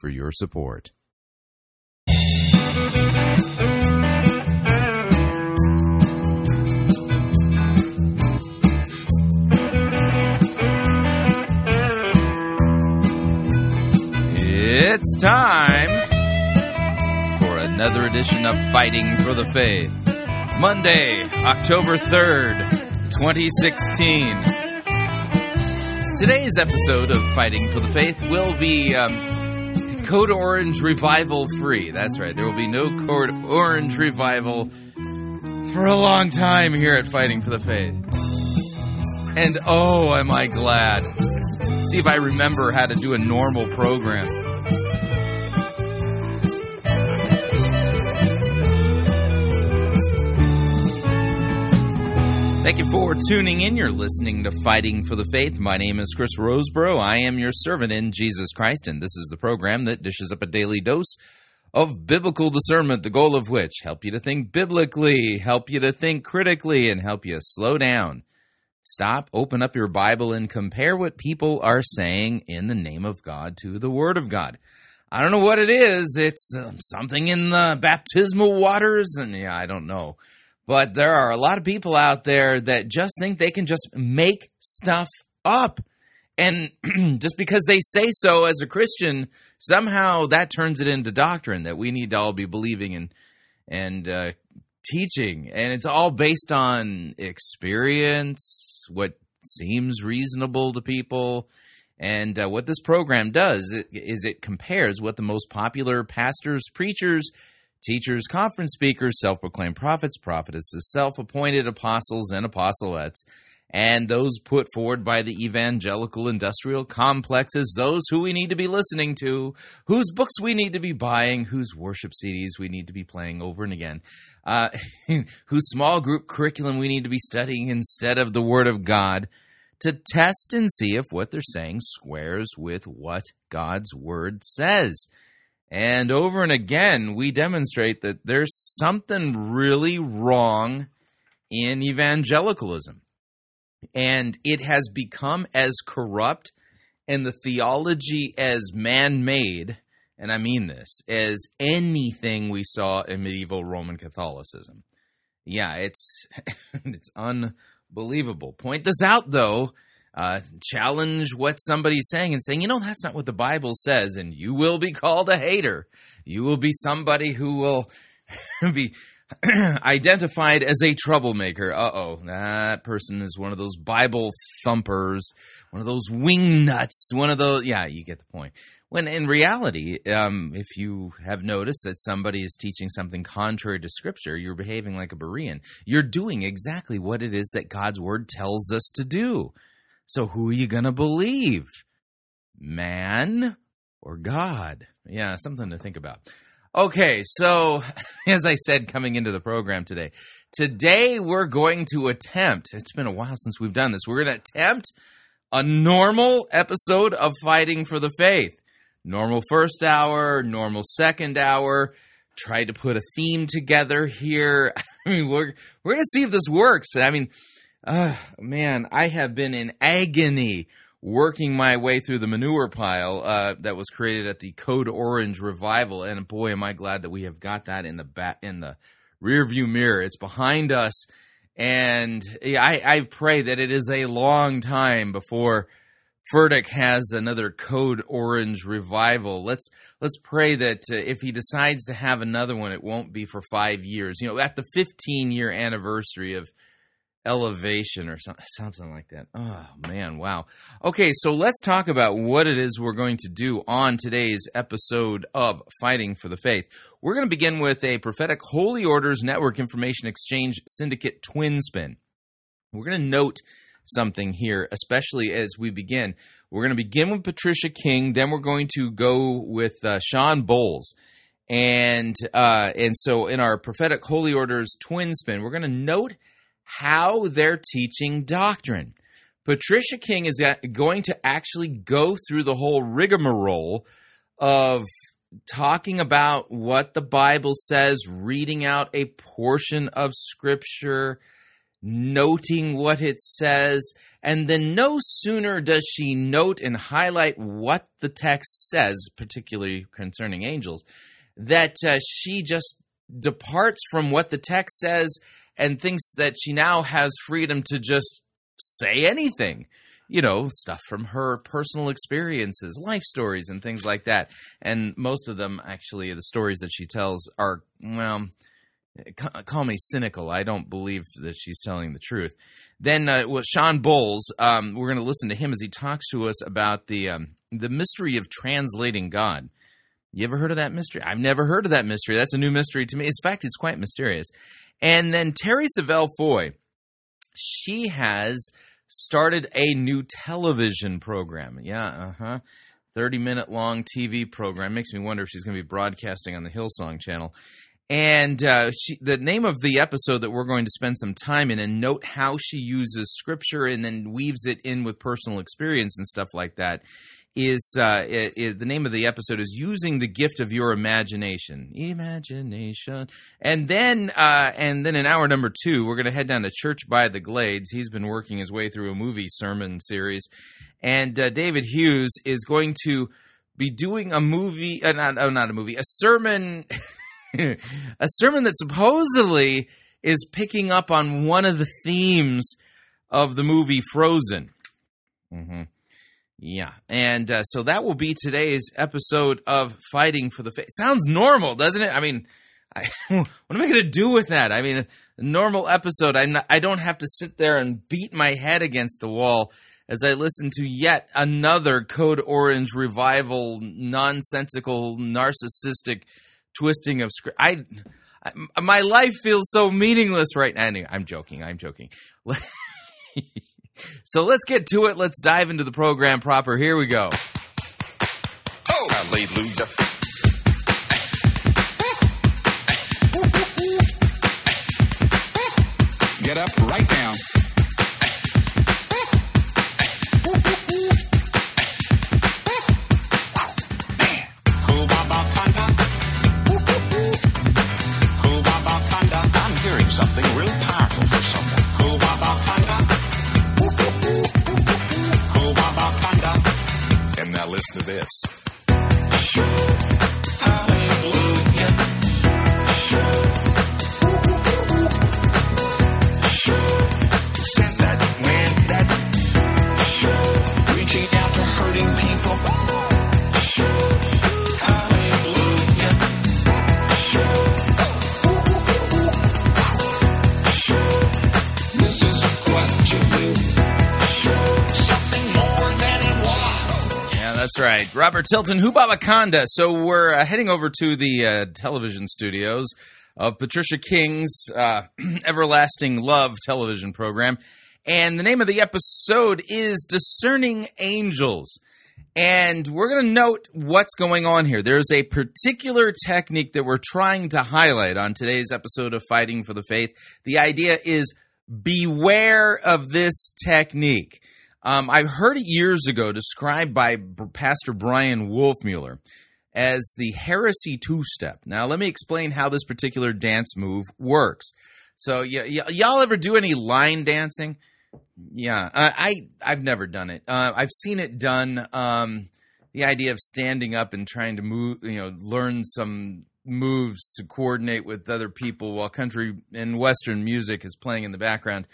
for your support. It's time for another edition of Fighting for the Faith. Monday, October 3rd, 2016. Today's episode of Fighting for the Faith will be um, Code Orange Revival free. That's right, there will be no Code Orange Revival for a long time here at Fighting for the Faith. And oh, am I glad. See if I remember how to do a normal program. Thank you for tuning in. You're listening to Fighting for the Faith. My name is Chris Rosebrough. I am your servant in Jesus Christ, and this is the program that dishes up a daily dose of biblical discernment, the goal of which help you to think biblically, help you to think critically, and help you slow down. Stop, open up your Bible, and compare what people are saying in the name of God to the Word of God. I don't know what it is. It's um, something in the baptismal waters, and yeah, I don't know. But there are a lot of people out there that just think they can just make stuff up. And just because they say so as a Christian, somehow that turns it into doctrine that we need to all be believing and and uh, teaching. And it's all based on experience, what seems reasonable to people. And uh, what this program does is it compares what the most popular pastors, preachers, teachers, conference speakers, self proclaimed prophets, prophetesses, self appointed apostles and apostolettes, and those put forward by the evangelical industrial complexes, those who we need to be listening to, whose books we need to be buying, whose worship CDs we need to be playing over and again, uh, whose small group curriculum we need to be studying instead of the Word of God. To test and see if what they're saying squares with what God's Word says. And over and again, we demonstrate that there's something really wrong in evangelicalism. And it has become as corrupt and the theology as man made, and I mean this, as anything we saw in medieval Roman Catholicism. Yeah, it's it's unbelievable. Point this out though uh, challenge what somebody's saying and saying, you know, that's not what the Bible says, and you will be called a hater. You will be somebody who will be identified as a troublemaker. Uh oh, that person is one of those Bible thumpers, one of those wing nuts, one of those. Yeah, you get the point. When in reality, um, if you have noticed that somebody is teaching something contrary to Scripture, you're behaving like a Berean. You're doing exactly what it is that God's Word tells us to do. So who are you going to believe? Man or God? Yeah, something to think about. Okay, so as I said coming into the program today, today we're going to attempt, it's been a while since we've done this, we're going to attempt a normal episode of Fighting for the Faith. Normal first hour, normal second hour. Try to put a theme together here. I mean, we're we're gonna see if this works. I mean, uh, man, I have been in agony working my way through the manure pile uh, that was created at the Code Orange revival, and boy, am I glad that we have got that in the back in the rearview mirror. It's behind us, and I, I pray that it is a long time before Furtick has another Code Orange revival. Let's let's pray that uh, if he decides to have another one, it won't be for five years. You know, at the 15 year anniversary of elevation or something like that. Oh man, wow. Okay, so let's talk about what it is we're going to do on today's episode of Fighting for the Faith. We're going to begin with a prophetic Holy Orders Network Information Exchange Syndicate twin spin. We're going to note something here, especially as we begin. We're going to begin with Patricia King, then we're going to go with uh, Shawn Bolz. And uh, and so in our prophetic holy orders twin spin, we're going to note how they're teaching doctrine. Patricia King is going to actually go through the whole rigmarole of talking about what the Bible says, reading out a portion of Scripture, noting what it says, and then no sooner does she note and highlight what the text says, particularly concerning angels, that uh, she just departs from what the text says and thinks that she now has freedom to just say anything you know, stuff from her personal experiences, life stories, and things like that. And most of them, actually, the stories that she tells are, well, call me cynical. I don't believe that she's telling the truth. Then, uh, Shawn Bolz, um, we're going to listen to him as he talks to us about the um, the mystery of translating God. You ever heard of that mystery? I've never heard of that mystery. That's a new mystery to me. In fact, it's quite mysterious. And then Terri Savelle Foy, she has started a new television program. Yeah, uh huh. 30 minute long TV program. Makes me wonder if she's going to be broadcasting on the Hillsong channel. And uh, she, the name of the episode that we're going to spend some time in and note how she uses scripture and then weaves it in with personal experience and stuff like that is uh, it, it, the name of the episode is using the gift of your imagination. Imagination. And then uh, and then in hour number two we're going to head down to church by the glades. He's been working his way through a movie sermon series. And uh, david hughes is going to be doing a movie uh, not, oh, not a movie a sermon a sermon that supposedly is picking up on one of the themes of the movie frozen. Mm-hmm. Yeah, and uh, so that will be today's episode of Fighting for the Faith. Sounds normal, doesn't it? I mean, I, what am I going to do with that? I mean, a normal episode. I I don't have to sit there and beat my head against the wall as I listen to yet another Code Orange revival, nonsensical, narcissistic twisting of script. I, my life feels so meaningless right now. I'm joking. I'm joking. So let's get to it. Let's dive into the program proper. Here we go. Oh, hallelujah. Robert Tilton, Hubabaconda. So we're uh, heading over to the uh, television studios of Patricia King's uh, Everlasting Love television program. And the name of the episode is Discerning Angels. And we're going to note what's going on here. There's a particular technique that we're trying to highlight on today's episode of Fighting for the Faith. The idea is beware of this technique. Um, I've heard it years ago described by Pastor Brian Wolfmueller as the heresy two step. Now, let me explain how this particular dance move works. So, y- y- y'all ever do any line dancing? Yeah, uh, I I've never done it. Uh, I've seen it done. Um, the idea of standing up and trying to move, you know, learn some moves to coordinate with other people while country and western music is playing in the background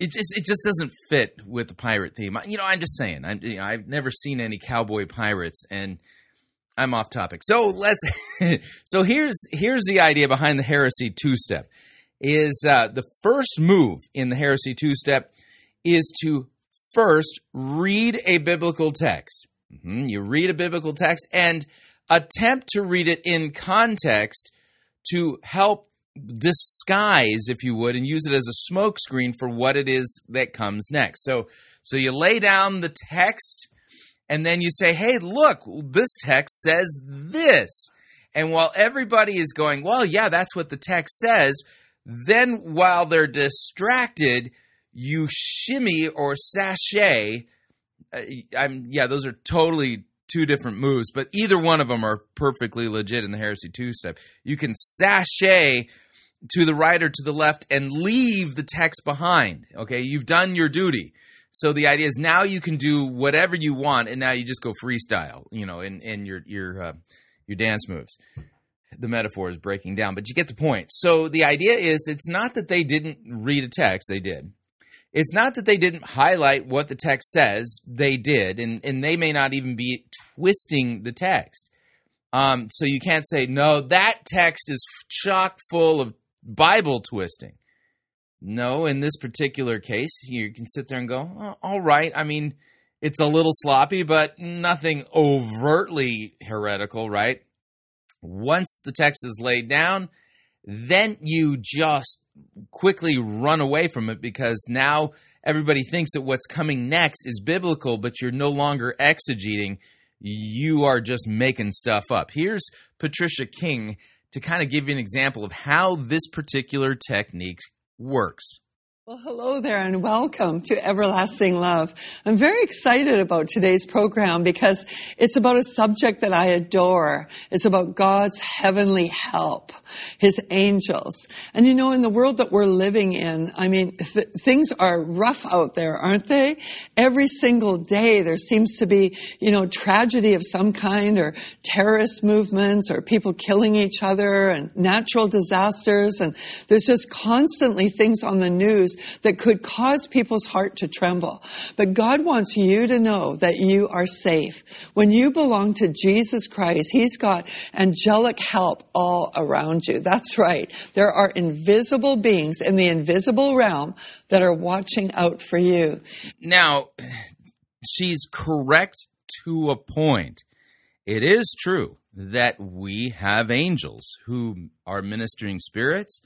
it just it just doesn't fit with the pirate theme. You know, I'm just saying. I, you know, I've never seen any cowboy pirates, and I'm off topic. So let's. so here's here's the idea behind the heresy two step. Is uh, the first move in the heresy two step is to first read a biblical text. Mm-hmm. You read a biblical text and attempt to read it in context to help disguise, if you would, and use it as a smokescreen for what it is that comes next. So, so you lay down the text, and then you say, "Hey, look, this text says this." And while everybody is going, "Well, yeah, that's what the text says," then while they're distracted, you shimmy or sashay. Uh, I'm yeah, those are totally two different moves, but either one of them are perfectly legit in the heresy two step. You can sashay to the right or to the left and leave the text behind. Okay, you've done your duty. So the idea is now you can do whatever you want, and now you just go freestyle, you know, in, in your your uh, your dance moves. The metaphor is breaking down, but you get the point. So the idea is it's not that they didn't read a text; they did. It's not that they didn't highlight what the text says; they did, and and they may not even be twisting the text. Um, so you can't say no. That text is chock full of Bible twisting. No, in this particular case, you can sit there and go, oh, all right. I mean, it's a little sloppy, but nothing overtly heretical, right? Once the text is laid down, then you just quickly run away from it because now everybody thinks that what's coming next is biblical, but you're no longer exegeting. You are just making stuff up. Here's Patricia King to kind of give you an example of how this particular technique works. Well, hello there and welcome to Everlasting Love. I'm very excited about today's program because it's about a subject that I adore. It's about God's heavenly help, His angels. And you know, in the world that we're living in, I mean, th- things are rough out there, aren't they? Every single day there seems to be, you know, tragedy of some kind or terrorist movements or people killing each other and natural disasters. And there's just constantly things on the news that could cause people's heart to tremble. But God wants you to know that you are safe. When you belong to Jesus Christ, He's got angelic help all around you. That's right. There are invisible beings in the invisible realm that are watching out for you. Now, she's correct to a point. It is true that we have angels who are ministering spirits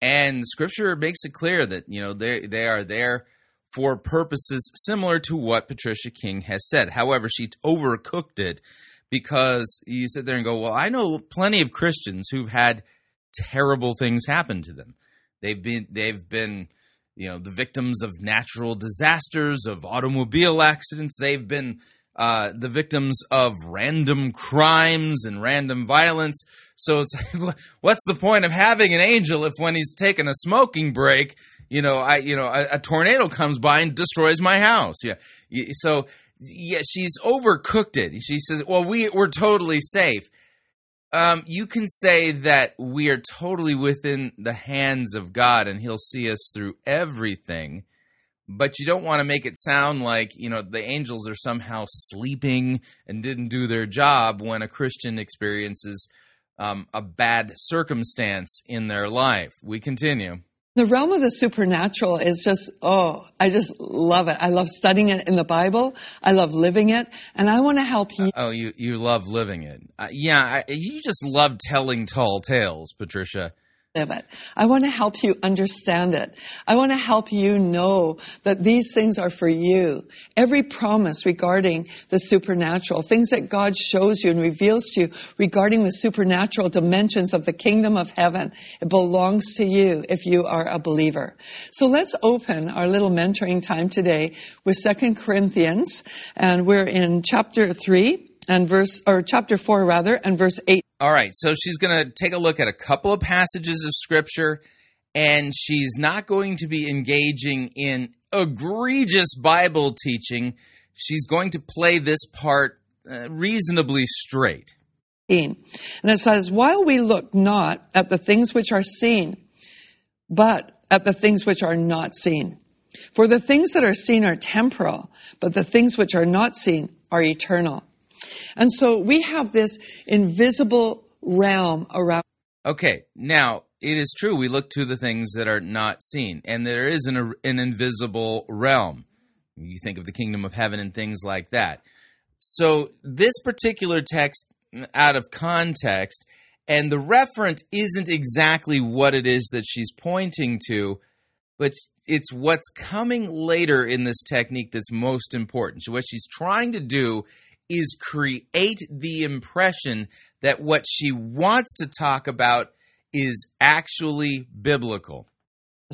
and scripture makes it clear that, you know, they, they are there for purposes similar to what Patricia King has said. However, she overcooked it because you sit there and go, well, I know plenty of Christians who've had terrible things happen to them. They've been, they've been, you know, the victims of natural disasters, of automobile accidents. They've been uh, the victims of random crimes and random violence. So it's like, what's the point of having an angel if when he's taking a smoking break, you know, I, you know, a, a tornado comes by and destroys my house. Yeah. So yeah, she's overcooked it. She says, well, we, we're totally safe. Um, you can say that we are totally within the hands of God and he'll see us through everything but you don't want to make it sound like you know the angels are somehow sleeping and didn't do their job when a christian experiences um, a bad circumstance in their life. We continue. The realm of the supernatural is just oh i just love it. I love studying it in the bible. I love living it. And i want to help you. Oh you you love living it. Uh, yeah I, you just love telling tall tales patricia it. I want to help you understand it. I want to help you know that these things are for you. Every promise regarding the supernatural, things that God shows you and reveals to you regarding the supernatural dimensions of the kingdom of heaven, it belongs to you if you are a believer. So let's open our little mentoring time today with Second Corinthians, and we're in chapter 3 and verse, or chapter 4 rather, and verse 8. All right, so she's going to take a look at a couple of passages of scripture, and she's not going to be engaging in egregious Bible teaching. She's going to play this part uh, reasonably straight. And it says, While we look not at the things which are seen, but at the things which are not seen. For the things that are seen are temporal, but the things which are not seen are eternal. And so we have this invisible realm around. Okay, now it is true we look to the things that are not seen, and there is an, an invisible realm. You think of the kingdom of heaven and things like that. So this particular text, out of context, And the referent isn't exactly what it is that she's pointing to, but it's what's coming later in this technique that's most important. So, what she's trying to do is create the impression that what she wants to talk about is actually biblical.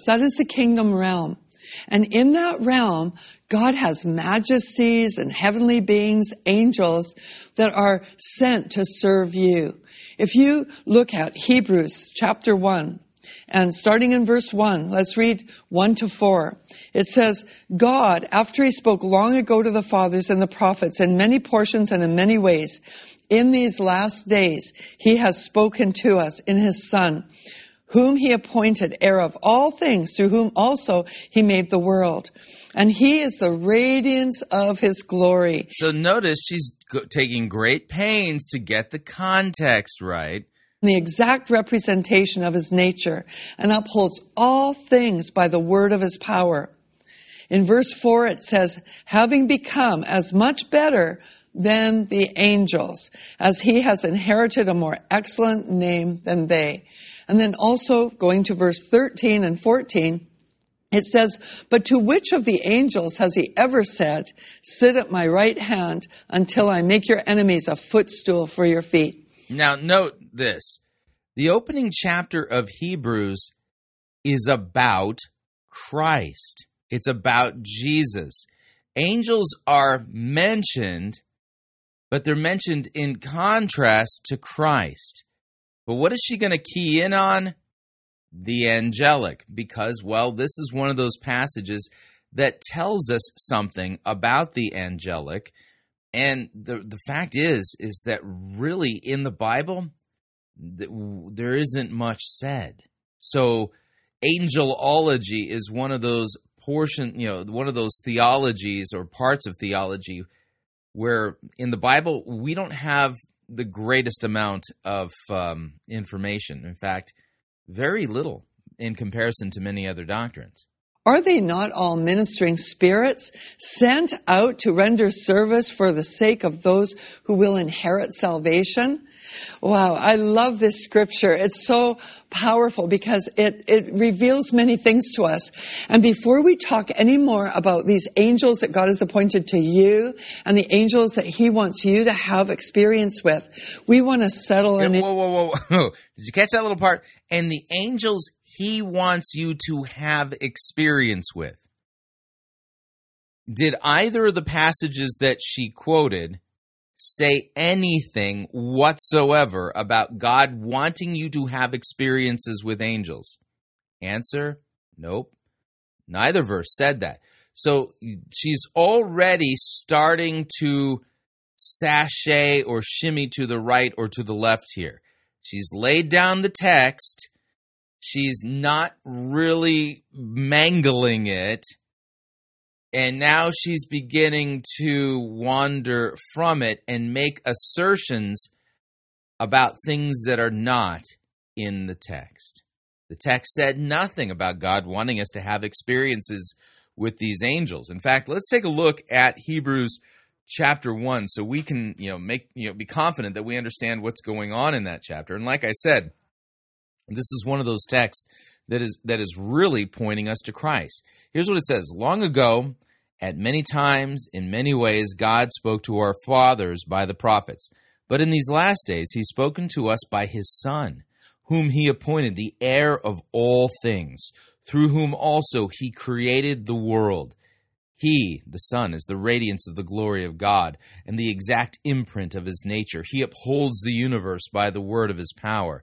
That is the kingdom realm. And in that realm, God has majesties and heavenly beings, angels that are sent to serve you. If you look at Hebrews chapter 1, and starting in verse 1, let's read 1 to 4. It says, God, after he spoke long ago to the fathers and the prophets in many portions and in many ways, in these last days, he has spoken to us in his Son, whom he appointed heir of all things, through whom also he made the world. And he is the radiance of his glory. So notice she's taking great pains to get the context right the exact representation of his nature and upholds all things by the word of his power. In verse 4 it says, having become as much better than the angels, as he has inherited a more excellent name than they. And then also going to verse 13 and 14, it says, But to which of the angels has he ever said, Sit at my right hand until I make your enemies a footstool for your feet? Now, note this the opening chapter of Hebrews is about Christ, it's about Jesus. Angels are mentioned, but they're mentioned in contrast to Christ. But what is she going to key in on? The angelic, because, well, this is one of those passages that tells us something about the angelic and the the fact is is that really in the Bible there isn't much said. So angelology is one of those portion, you know, one of those theologies or parts of theology where in the Bible we don't have the greatest amount of um, information. In fact, very little in comparison to many other doctrines. Are they not all ministering spirits sent out to render service for the sake of those who will inherit salvation? Wow, I love this scripture. It's so powerful because it, it reveals many things to us. And before we talk any more about these angels that God has appointed to you and the angels that He wants you to have experience with, we want to settle yeah, in. Whoa, whoa, whoa, whoa. Did you catch that little part? And the angels he wants you to have experience with. Did either of the passages that she quoted say anything whatsoever about God wanting you to have experiences with angels? Answer Nope. Neither verse said that. So she's already starting to sashay or shimmy to the right or to the left here. She's laid down the text She's not really mangling it. And now she's beginning to wander from it and make assertions about things that are not in the text. The text said nothing about God wanting us to have experiences with these angels. In fact, let's take a look at Hebrews chapter 1 so we can, you know, make, you know, be confident that we understand what's going on in that chapter. And like I said, this is one of those texts that is that is really pointing us to Christ. Here's what it says: Long ago, at many times, in many ways, God spoke to our fathers by the prophets. But in these last days, He's spoken to us by His Son, whom He appointed the heir of all things, through whom also He created the world. He, the Son, is the radiance of the glory of God and the exact imprint of his nature. He upholds the universe by the word of his power.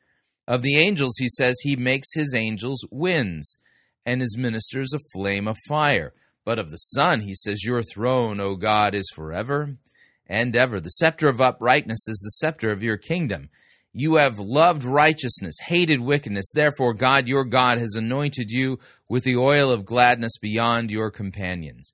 Of the angels, he says, he makes his angels winds and his ministers a flame of fire. But of the Son, he says, Your throne, O God, is forever and ever. The scepter of uprightness is the scepter of your kingdom. You have loved righteousness, hated wickedness. Therefore, God your God has anointed you with the oil of gladness beyond your companions.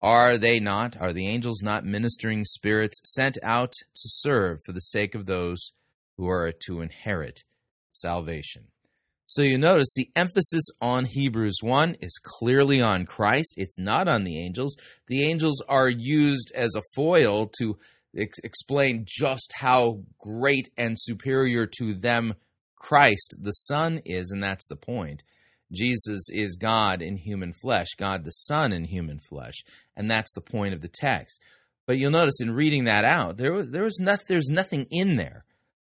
Are they not, are the angels not ministering spirits sent out to serve for the sake of those who are to inherit salvation? So you notice the emphasis on Hebrews 1 is clearly on Christ. It's not on the angels. The angels are used as a foil to ex- explain just how great and superior to them Christ the Son is, and that's the point. Jesus is God in human flesh, God the Son in human flesh, and that's the point of the text. But you'll notice in reading that out, there was there was not, there's nothing in there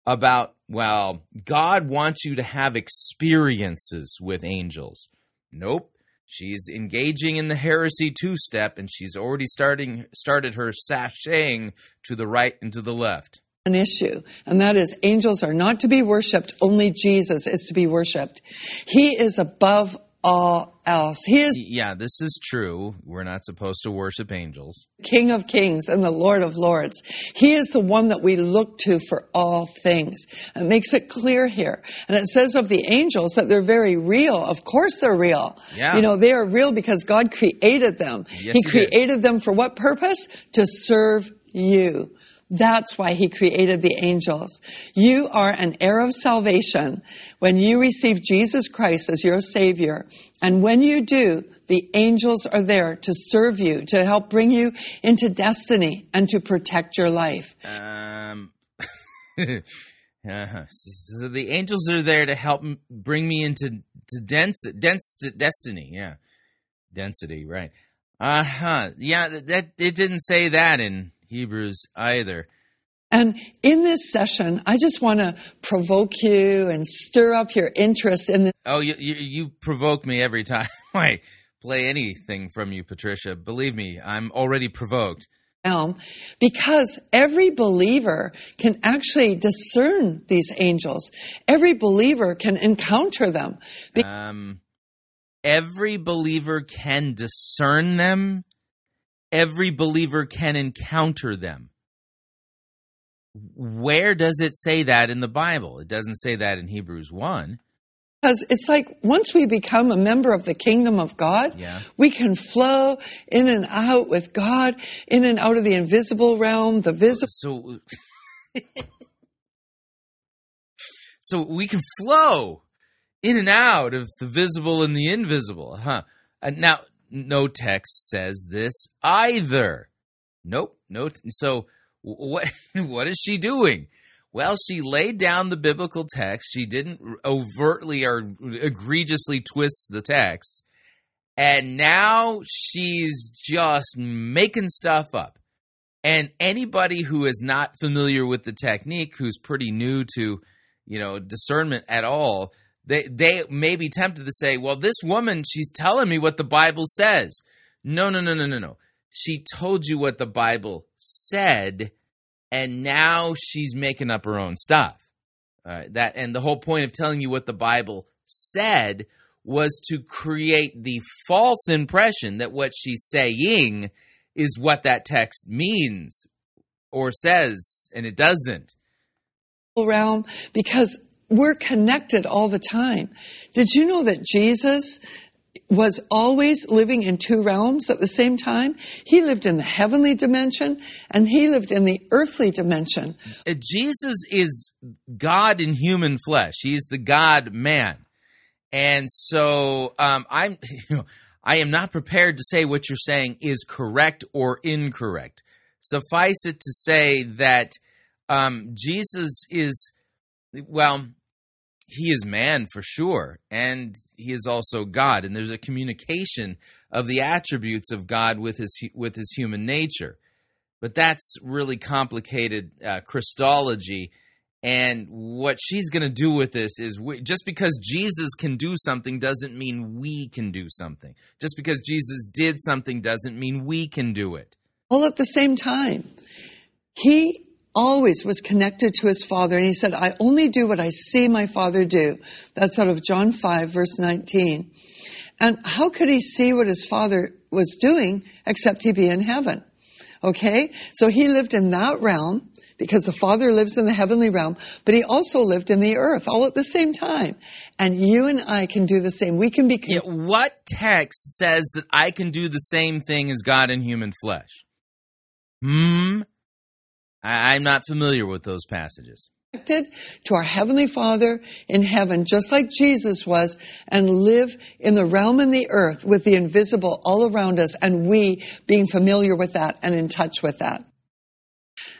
about well, God wants you to have experiences with angels. Nope. She's engaging in the heresy two step and she's already starting started her sashaying to the right and to the left an issue, and that is angels are not to be worshiped, only Jesus is to be worshiped. He is above all else. He is Yeah, this is true. We're not supposed to worship angels. King of kings and the Lord of lords. He is the one that we look to for all things. It makes it clear here. And it says of the angels that they're very real. Of course they're real. Yeah. You know, they are real because God created them. Yes, he he created them for what purpose? To serve you. That's why he created the angels. You are an heir of salvation when you receive Jesus Christ as your Savior. And when you do, the angels are there to serve you, to help bring you into destiny and to protect your life. Um, uh-huh. So the angels are there to help bring me into to dense, dense destiny. Yeah, density. Right. Uh huh. Yeah. That, that it didn't say that in Hebrews either. And in this session, I just want to provoke you and stir up your interest in the Oh, you you, you provoke me every time I play anything from you, Patricia. Believe me, I'm already provoked. realm because every believer can actually discern these angels. Every believer can encounter them. Be- Um, every believer can discern them. Every believer can encounter them. Where does it say that in the Bible? It doesn't say that in Hebrews 1. Because it's like once we become a member of the kingdom of God, Yeah. we can flow in and out with God, in and out of the invisible realm, the visible. So, so we can flow in and out of the visible and the invisible, huh? Uh, now, no text says this either. Nope, no. So, what what is she doing? Well, she laid down the biblical text. She didn't overtly or egregiously twist the text. And now she's just making stuff up. And anybody who is not familiar with the technique, who's pretty new to, you know, discernment at all, they they may be tempted to say, "Well, this woman, she's telling me what the Bible says." No, no, no, no, no, no. She told you what the Bible said, and now she's making up her own stuff. Right, that and the whole point of telling you what the Bible said was to create the false impression that what she's saying is what that text means or says, and it doesn't. realm because we're connected all the time. Did you know that Jesus was always living in two realms at the same time? He lived in the heavenly dimension and he lived in the earthly dimension. Uh, Jesus is God in human flesh. He's the God man. And so um, I'm, you know, I am not prepared to say what you're saying is correct or incorrect. Suffice it to say that um, Jesus is, well, he is man for sure, and he is also God. And there's a communication of the attributes of God with his with his human nature. But that's really complicated uh, Christology, And what she's going to do with this is we, just because Jesus can do something doesn't mean we can do something. Just because Jesus did something doesn't mean we can do it. All at the same time. He always was connected to his father and he said, I only do what I see my father do. That's out of John 5 verse 19. And how could he see what his father was doing except he be in heaven? Okay? So he lived in that realm because the Father lives in the heavenly realm, but he also lived in the earth all at the same time. And you and I can do the same. We can be. Yeah, what text says that I can do the same thing as God in human flesh? Hmm? I, I'm not familiar with those passages to our Heavenly Father in heaven, just like Jesus was, and live in the realm and the earth with the invisible all around us, and we being familiar with that and in touch with that.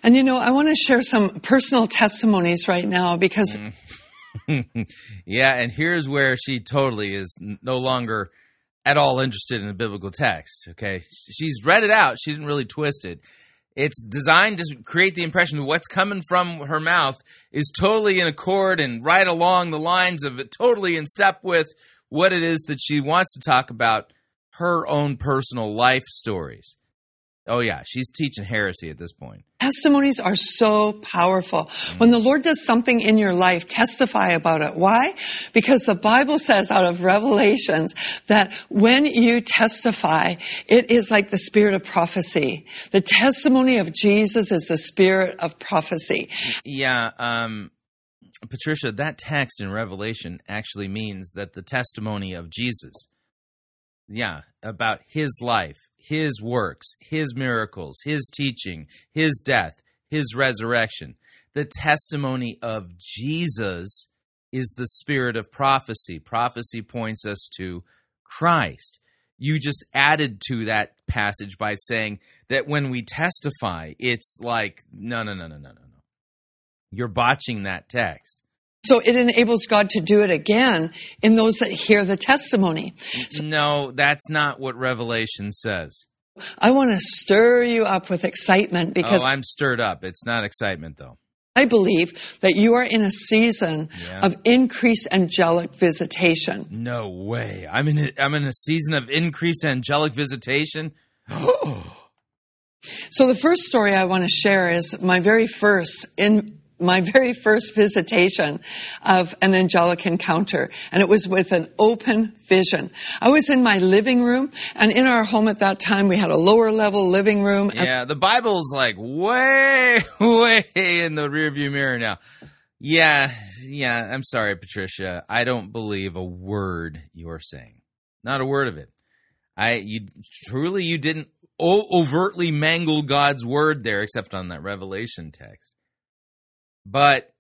And you know, I want to share some personal testimonies right now because. Mm-hmm. yeah, and here's where she totally is no longer at all interested in the biblical text. Okay. She's read it out, she didn't really twist it. It's designed to create the impression that what's coming from her mouth is totally in accord and right along the lines of it, totally in step with what it is that she wants to talk about her own personal life stories. Oh, yeah, she's teaching heresy at this point. Testimonies are so powerful. When the Lord does something in your life, testify about it. Why? Because the Bible says out of Revelations that when you testify, it is like the spirit of prophecy. The testimony of Jesus is the spirit of prophecy. Yeah, um, Patricia, that text in Revelation actually means that the testimony of Jesus, yeah, about his life, his works, his miracles, his teaching, his death, his resurrection. The testimony of Jesus is the spirit of prophecy. Prophecy points us to Christ. You just added to that passage by saying that when we testify, it's like, no, no, no, no, no, no, no. You're botching that text. So it enables God to do it again in those that hear the testimony. So, no, that's not what Revelation says. I want to stir you up with excitement because oh, I'm stirred up. It's not excitement though. I believe that you are in a season yeah. of increased angelic visitation. No way. I'm in a, I'm in a season of increased angelic visitation. so the first story I want to share is my very first in my very first visitation of an angelic encounter, and it was with an open vision. I was in my living room, and in our home at that time, we had a lower level living room. Yeah, the Bible's like way, way in the rearview mirror now. Yeah, yeah, I'm sorry, Patricia. I don't believe a word you're saying. Not a word of it. I, you truly, you didn't overtly mangle God's word there, except on that Revelation text. But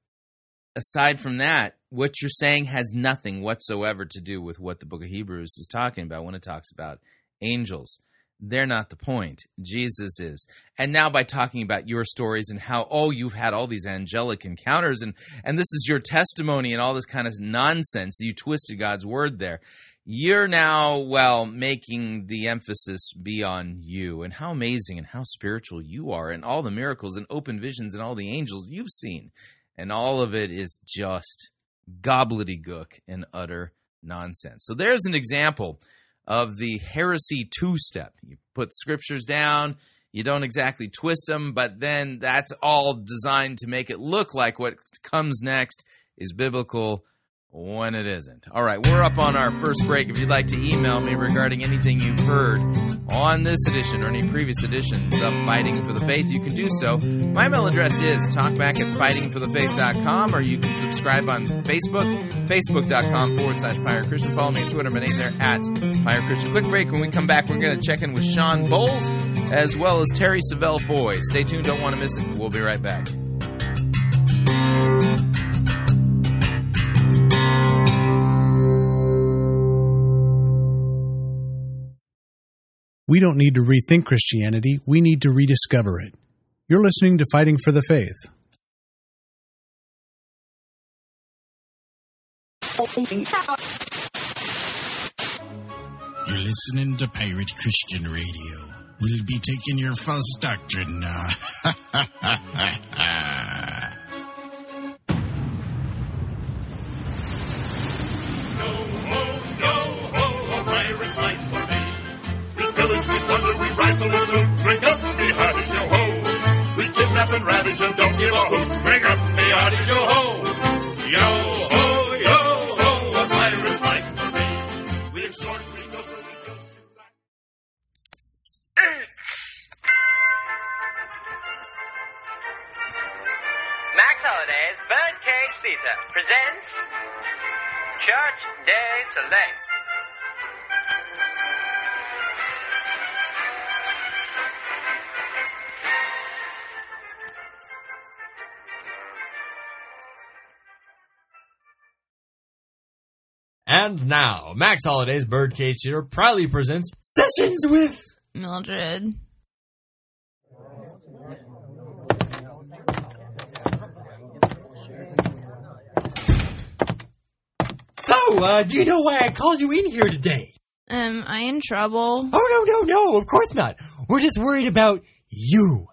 aside from that, what you're saying has nothing whatsoever to do with what the book of Hebrews is talking about when it talks about angels. They're not the point. Jesus is. And now by talking about your stories and how, oh, you've had all these angelic encounters and, and this is your testimony and all this kind of nonsense, you twisted God's word there you're now, well, making the emphasis be on you and how amazing and how spiritual you are and all the miracles and open visions and all the angels you've seen. And all of it is just gobbledygook and utter nonsense. So there's an example of the heresy two step. You put scriptures down, you don't exactly twist them, but then that's all designed to make it look like what comes next is biblical when it isn't. All right, we're up on our first break. If you'd like to email me regarding anything you've heard on this edition or any previous editions of Fighting for the Faith, you can do so. My email address is talkback at fightingforthefaith.com or you can subscribe on Facebook, facebook.com forward slash Pirate Christian. Follow me on Twitter, my name there at Pirate Christian. Quick break. When we come back, we're going to check in with Shawn Bolz as well as Terri Savelle Foy. Stay tuned, don't want to miss it. We'll be right back. We don't need to rethink Christianity, we need to rediscover it. You're listening to Fighting for the Faith. You're listening to Pirate Christian Radio. We'll be taking your false doctrine now. no, oh, no, oh, a pirate's life rifle and loot, drink up, me hearties, yo ho. We kidnap and ravage and don't give a hoot, bring up, me hearties, yo ho. Yo ho, yo ho, a pirate's life for me. We extort, we go, we go. Max Holliday's Birdcage Theatre presents Church Day Select. And now, Max Holiday's Birdcage Theater proudly presents Sessions with Mildred. So, uh, do you know why I called you in here today? Am I in trouble? Oh, no, no, no, of course not. We're just worried about you.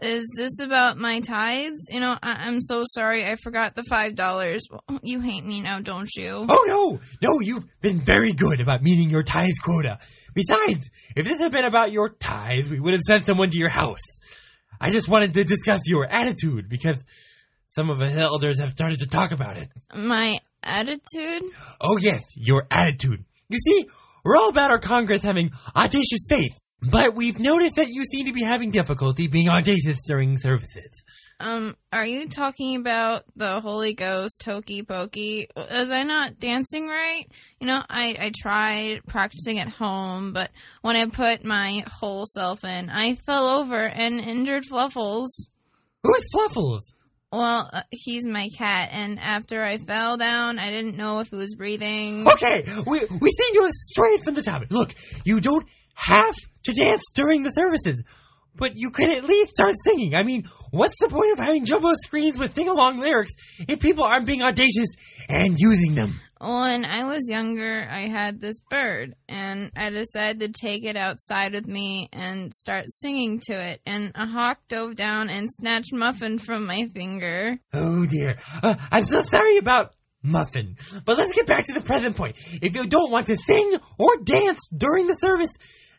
Is this about my tithes? You know, I- I'm so sorry. I forgot the five dollars. You hate me now, don't you? Oh, no, no, you've been very good about meeting your tithe quota. Besides, if this had been about your tithes, we would have sent someone to your house. I just wanted to discuss your attitude because some of us elders have started to talk about it. My attitude? Oh, yes, your attitude. You see, we're all about our Congress having audacious faith, but we've noticed that you seem to be having difficulty being audacious during services. Um, are you talking about the Holy Ghost hokey pokey? Was I not dancing right? You know, I, I tried practicing at home, but when I put my whole self in, I fell over and injured Fluffles. Who's Fluffles? Well, uh, he's my cat, and after I fell down, I didn't know if he was breathing. Okay, we, we send you straight from the top. Look, you don't have to dance during the services, but you could at least start singing. I mean, what's the point of having jumbo screens with sing-along lyrics if people aren't being audacious and using them? When I was younger, I had this bird, and I decided to take it outside with me and start singing to it. And a hawk dove down and snatched Muffin from my finger. Oh dear. Uh, I'm so sorry about Muffin. But let's get back to the present point. If you don't want to sing or dance during the service,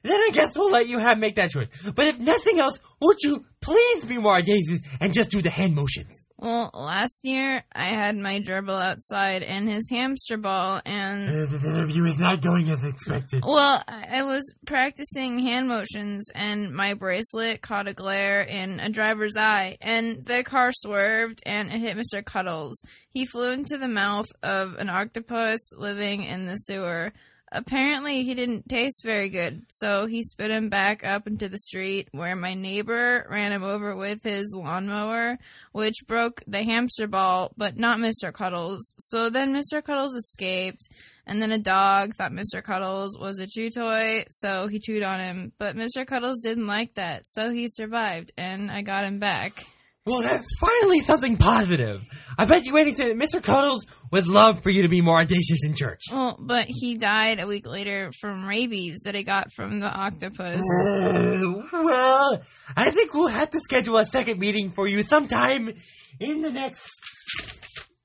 then I guess we'll let you have make that choice. But if nothing else, won't you please be more audacious and just do the hand motions? Well, last year I had my gerbil outside and his hamster ball, and Uh, the interview is not going as expected. well, I I was practicing hand motions, and my bracelet caught a glare in a driver's eye, and the car swerved and it hit Mr. Cuddles. He flew into the mouth of an octopus living in the sewer. Apparently, he didn't taste very good, so he spit him back up into the street where my neighbor ran him over with his lawnmower, which broke the hamster ball, but not Mr. Cuddles. So then Mr. Cuddles escaped, and then a dog thought Mr. Cuddles was a chew toy, so he chewed on him. But Mr. Cuddles didn't like that, so he survived, and I got him back. Well, that's finally something positive. I bet you anything that Mr. Cuddles would love for you to be more audacious in church. Well, but he died a week later from rabies that I got from the octopus. Uh, well, I think we'll have to schedule a second meeting for you sometime in the next.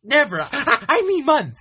Never. I, I mean months.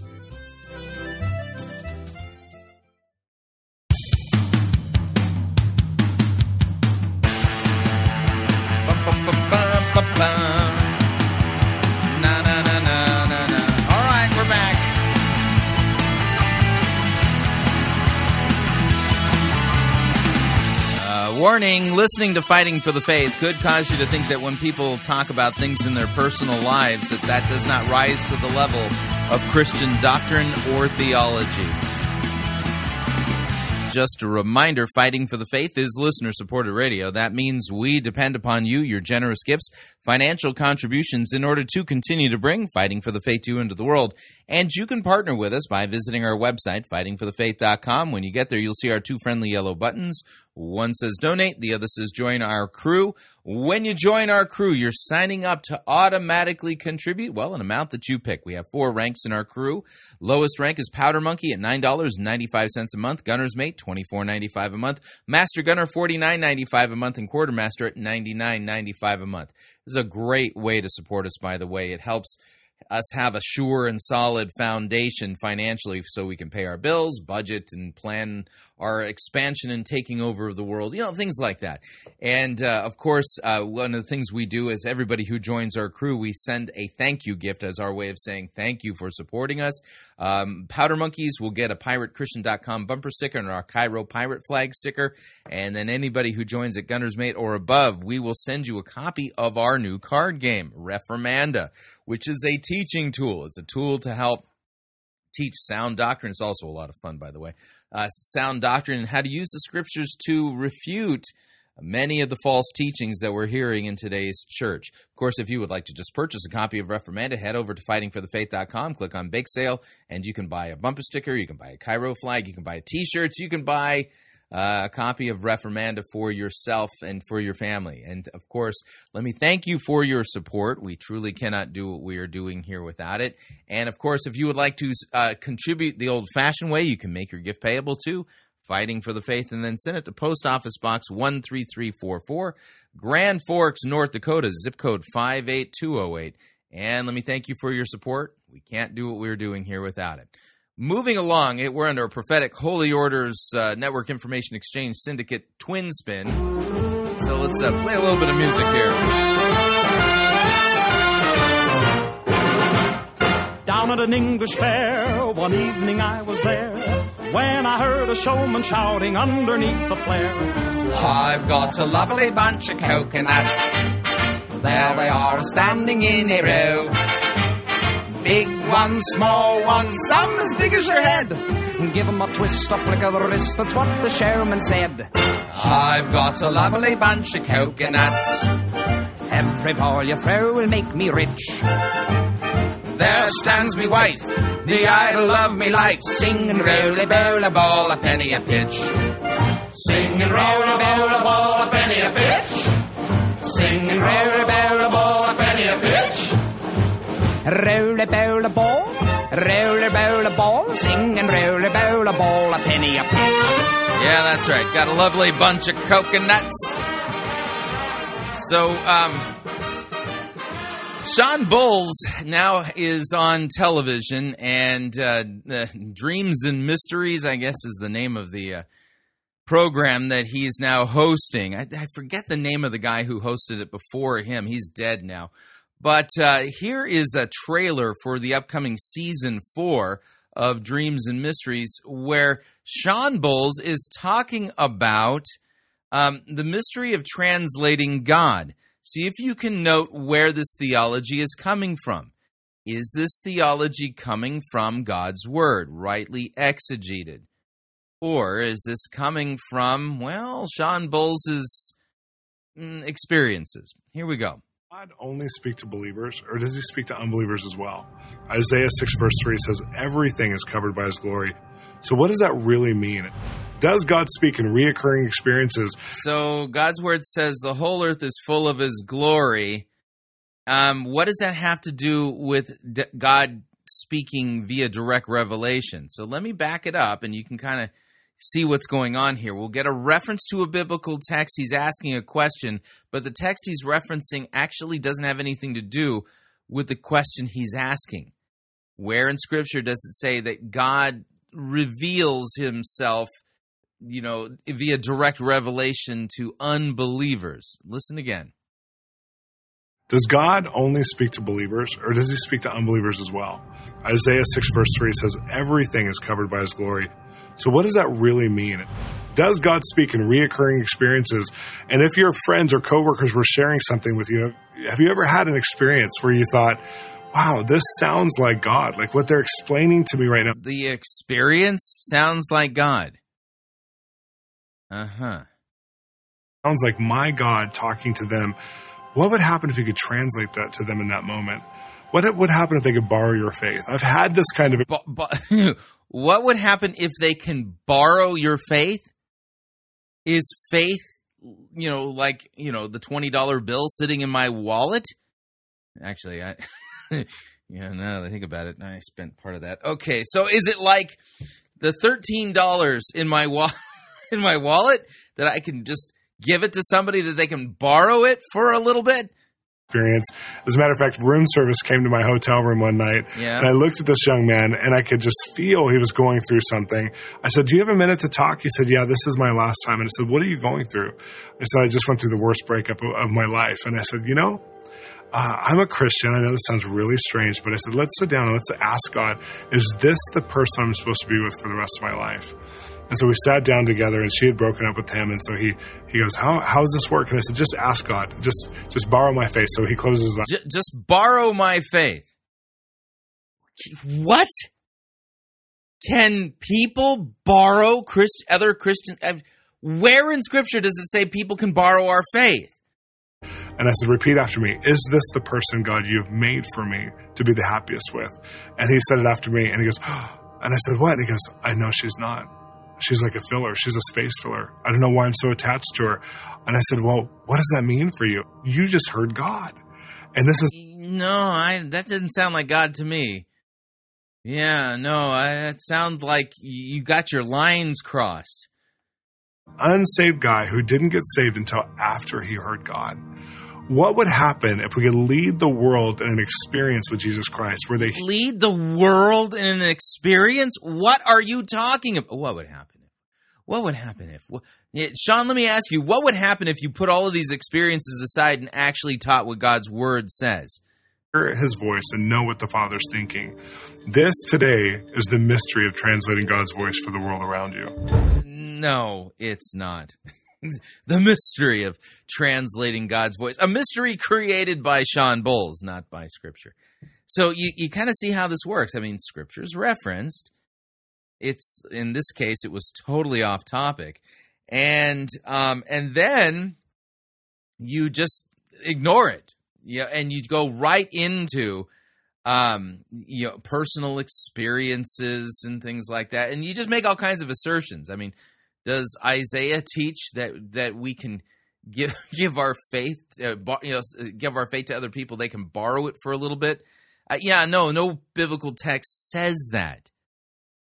Warning listening to Fighting for the Faith could cause you to think that when people talk about things in their personal lives, that that does not rise to the level of Christian doctrine or theology. Just a reminder Fighting for the Faith is listener supported radio. That means we depend upon you, your generous gifts, financial contributions in order to continue to bring Fighting for the Faith to you into the world. And you can partner with us by visiting our website, fightingforthefaith.com. When you get there, you'll see our two friendly yellow buttons. One says donate, the other says join our crew. When you join our crew, you're signing up to automatically contribute, well, an amount that you pick. We have four ranks in our crew. Lowest rank is Powder Monkey at $9.95 a month, Gunner's Mate $24.95 a month, Master Gunner $49.95 a month, and Quartermaster at $99.95 a month. This is a great way to support us, by the way. It helps us have a sure and solid foundation financially so we can pay our bills, budget, and plan our expansion and taking over of the world, you know, things like that. And uh, of course, uh, one of the things we do is everybody who joins our crew, we send a thank you gift as our way of saying thank you for supporting us. Um, Powder Monkeys will get a piratechristian.com bumper sticker and our Cairo pirate flag sticker. And then anybody who joins at Gunner's Mate or above, we will send you a copy of our new card game, Reformanda, which is a teaching tool. It's a tool to help teach sound doctrine. It's also a lot of fun, by the way. Uh, sound doctrine and how to use the scriptures to refute many of the false teachings that we're hearing in today's church. Of course, if you would like to just purchase a copy of Reformanda, head over to fightingforthefaith.com, click on Bake Sale, and you can buy a bumper sticker, you can buy a Cairo flag, you can buy t-shirts, you can buy uh, a copy of Reformanda for yourself and for your family. And of course, let me thank you for your support. We truly cannot do what we are doing here without it. And of course, if you would like to uh, contribute the old fashioned way, you can make your gift payable to Fighting for the Faith and then send it to Post Office Box 13344, Grand Forks, North Dakota, zip code 58208. And let me thank you for your support. We can't do what we're doing here without it. Moving along, it, we're under a prophetic Holy Orders uh, Network Information Exchange Syndicate twin spin. So let's uh, play a little bit of music here. Down at an English fair, one evening I was there when I heard a showman shouting underneath the flare. I've got a lovely bunch of coconuts. There they are standing in a row. Big one, small one, some as big as your head. And give 'em a twist, a flick of the wrist, that's what the showman said. I've got a lovely bunch of coconuts. Every ball you throw will make me rich. There stands me wife, the idol of me life, singing roly bowl a ball a penny a pitch. Singing roly bowl a ball a penny a pitch. Singing roly bowl a ball a penny a pitch. Bowl a ball, bowl a ball, sing and roll a bowl a ball, a penny a pitch. Yeah, that's right. Got a lovely bunch of coconuts. So, um, Shawn Bolz now is on television, and uh, uh, Dreams and Mysteries, I guess, is the name of the uh, program that he's now hosting. I, I, forget the name of the guy who hosted it before him. He's dead now. But uh, here is a trailer for the upcoming season four of Dreams and Mysteries, where Shawn Bolz is talking about um, the mystery of translating God. See if you can note where this theology is coming from. Is this theology coming from God's Word, rightly exegeted? Or is this coming from, well, Shawn Bolz' mm, experiences? Here we go. God only speak to believers, or does he speak to unbelievers as well? Isaiah 6, verse 3 says, Everything is covered by his glory. So, what does that really mean? Does God speak in reoccurring experiences? So, God's word says the whole earth is full of his glory. Um, what does that have to do with God speaking via direct revelation? So, let me back it up and you can kind of see what's going on here. We'll get a reference to a biblical text. He's asking a question, but the text he's referencing actually doesn't have anything to do with the question he's asking. Where in Scripture does it say that God reveals himself, you know, via direct revelation to unbelievers? Listen again. Does God only speak to believers or does he speak to unbelievers as well? Isaiah 6 verse 3 says everything is covered by his glory. So what does that really mean? Does God speak in reoccurring experiences? And if your friends or coworkers were sharing something with you, have you ever had an experience where you thought, wow, this sounds like God, like what they're explaining to me right now? The experience sounds like God. Uh huh. Sounds like my God talking to them. What would happen if you could translate that to them in that moment? What would happen if they could borrow your faith? I've had this kind of. But, but, what would happen if they can borrow your faith? Is faith, you know, like, you know, the $20 bill sitting in my wallet? Actually, I. yeah, now that I think about it, I spent part of that. Okay, so is it like the $13 in my wa- in my wallet that I can just give it to somebody that they can borrow it for a little bit? Experience. As a matter of fact, room service came to my hotel room one night, Yeah. and I looked at this young man, and I could just feel he was going through something. I said, "Do you have a minute to talk?" He said, "Yeah, this is my last time." And I said, "What are you going through?" I said, "I just went through the worst breakup of, of my life." And I said, "You know." Uh, I'm a Christian. I know this sounds really strange, but I said, let's sit down and let's ask God, is this the person I'm supposed to be with for the rest of my life? And so we sat down together, and she had broken up with him. And so he he goes, "How how does this work?" And I said, "Just ask God. Just just borrow my faith." So he closes his eyes. Just borrow my faith. What? Can people borrow Christ other Christian? Where in Scripture does it say people can borrow our faith? And I said, "Repeat after me. Is this the person God you have made for me to be the happiest with?" And he said it after me, and he goes, and I said, "What?" And he goes, "I know she's not. She's like a filler. She's a space filler. I don't know why I'm so attached to her." And I said, "Well, what does that mean for you? You just heard God, and this is." No, I that didn't sound like God to me. Yeah, no, I, it sounds like you got your lines crossed. unsaved guy who didn't get saved until after he heard God. What would happen if we could lead the world in an experience with Jesus Christ where they Lead the world in an experience? What are you talking about? What would happen? What would happen if wh- Yeah, Shawn, let me ask you, what would happen if you put all of these experiences aside and actually taught what God's word says? hear his voice and know what the Father's thinking? This today is the mystery of translating God's voice for the world around you. No, it's not. the mystery of translating God's voice. A mystery created by Shawn Bolz, not by Scripture. So you, you kind of see how this works. I mean, Scripture's referenced. It's in this case, it was totally off topic, and um, and then you just ignore it. Yeah, and you go right into um you know personal experiences and things like that and you just make all kinds of assertions i mean does isaiah teach that that we can give give our faith uh, bar, you know give our faith to other people? They can borrow it for a little bit? Uh, yeah no no biblical text says that.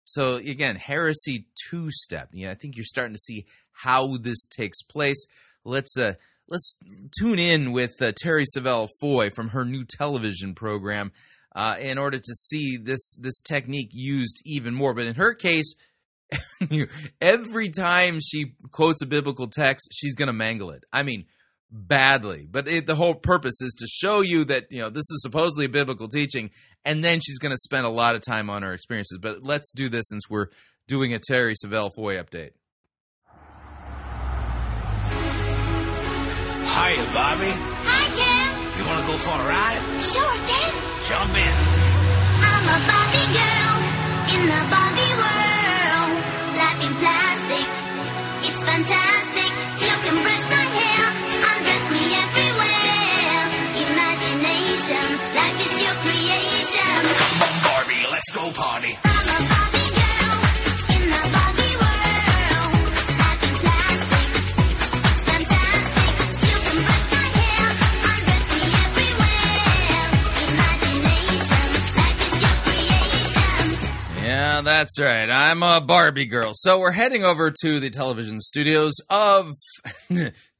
So again heresy two step yeah i think you're starting to see how this takes place. Let's uh let's tune in with uh, Terri Savelle Foy from her new television program uh, in order to see this this technique used even more. But in her case, every time she quotes a biblical text, she's going to mangle it. I mean, badly. But it, the whole purpose is to show you that you know this is supposedly a biblical teaching, and then she's going to spend a lot of time on her experiences. But let's do this since we're doing a Terri Savelle Foy update. Hiya, Barbie. Hi, Ken. You want to go for a ride? Sure, Ken. Jump in. I'm a Barbie girl in the Barbie world. Barbie, let's go party. That's right. I'm a Barbie girl. So we're heading over to the television studios of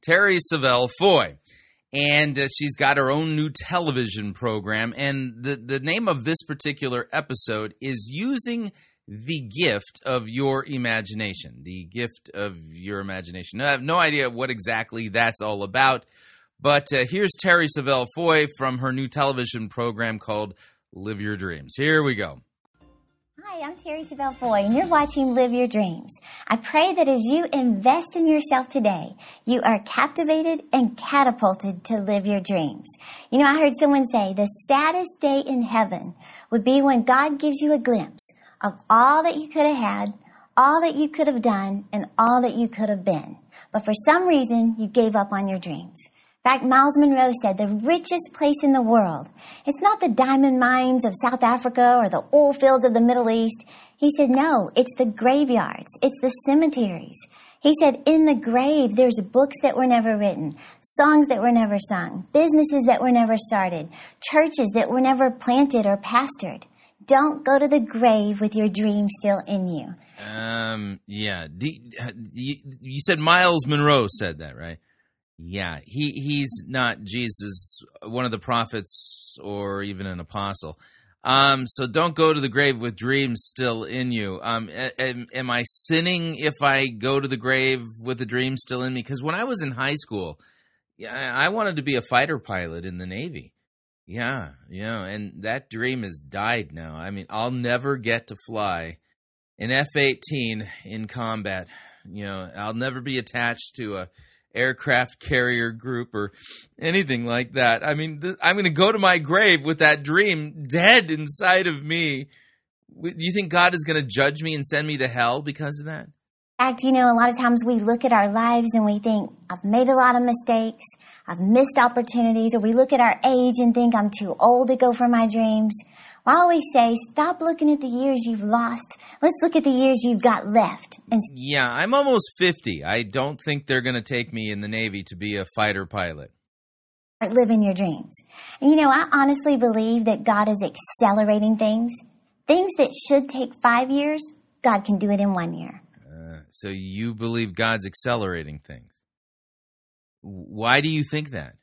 Terri Savelle Foy. And uh, she's got her own new television program. And the, the name of this particular episode is Using the Gift of Your Imagination. The Gift of Your Imagination. Now, I have no idea what exactly that's all about. But uh, here's Terri Savelle Foy from her new television program called Live Your Dreams. Here we go. Hi, I'm Terri Savelle Foy, and you're watching Live Your Dreams. I pray that as you invest in yourself today, you are captivated and catapulted to live your dreams. You know, I heard someone say the saddest day in heaven would be when God gives you a glimpse of all that you could have had, all that you could have done, and all that you could have been. But for some reason, you gave up on your dreams. Fact, Myles Munroe said the richest place in the world, it's not the diamond mines of South Africa or the oil fields of the Middle East. He said, no, it's the graveyards. It's the cemeteries. He said, in the grave, there's books that were never written, songs that were never sung, businesses that were never started, churches that were never planted or pastored. Don't go to the grave with your dream still in you. Um, yeah. You, you said Myles Munroe said that, right? Yeah, he he's not Jesus, one of the prophets, or even an apostle. Um, so don't go to the grave with dreams still in you. Um, am, am I sinning if I go to the grave with the dream still in me? Because when I was in high school, yeah, I wanted to be a fighter pilot in the Navy. Yeah, yeah, and that dream has died now. I mean, I'll never get to fly an F eighteen in combat. You know, I'll never be attached to a aircraft carrier group or anything like that. I mean, th- I'm going to go to my grave with that dream dead inside of me. Do you think God is going to judge me and send me to hell because of that? Uh, In fact, you know, a lot of times we look at our lives and we think, I've made a lot of mistakes, I've missed opportunities, or we look at our age and think, I'm too old to go for my dreams. I always say, stop looking at the years you've lost. Let's look at the years you've got left. And Yeah, I'm almost 50. I don't think they're going to take me in the Navy to be a fighter pilot. start living your dreams. And you know, I honestly believe that God is accelerating things. Things that should take five years, God can do it in one year. Uh, so you believe God's accelerating things. Why do you think that?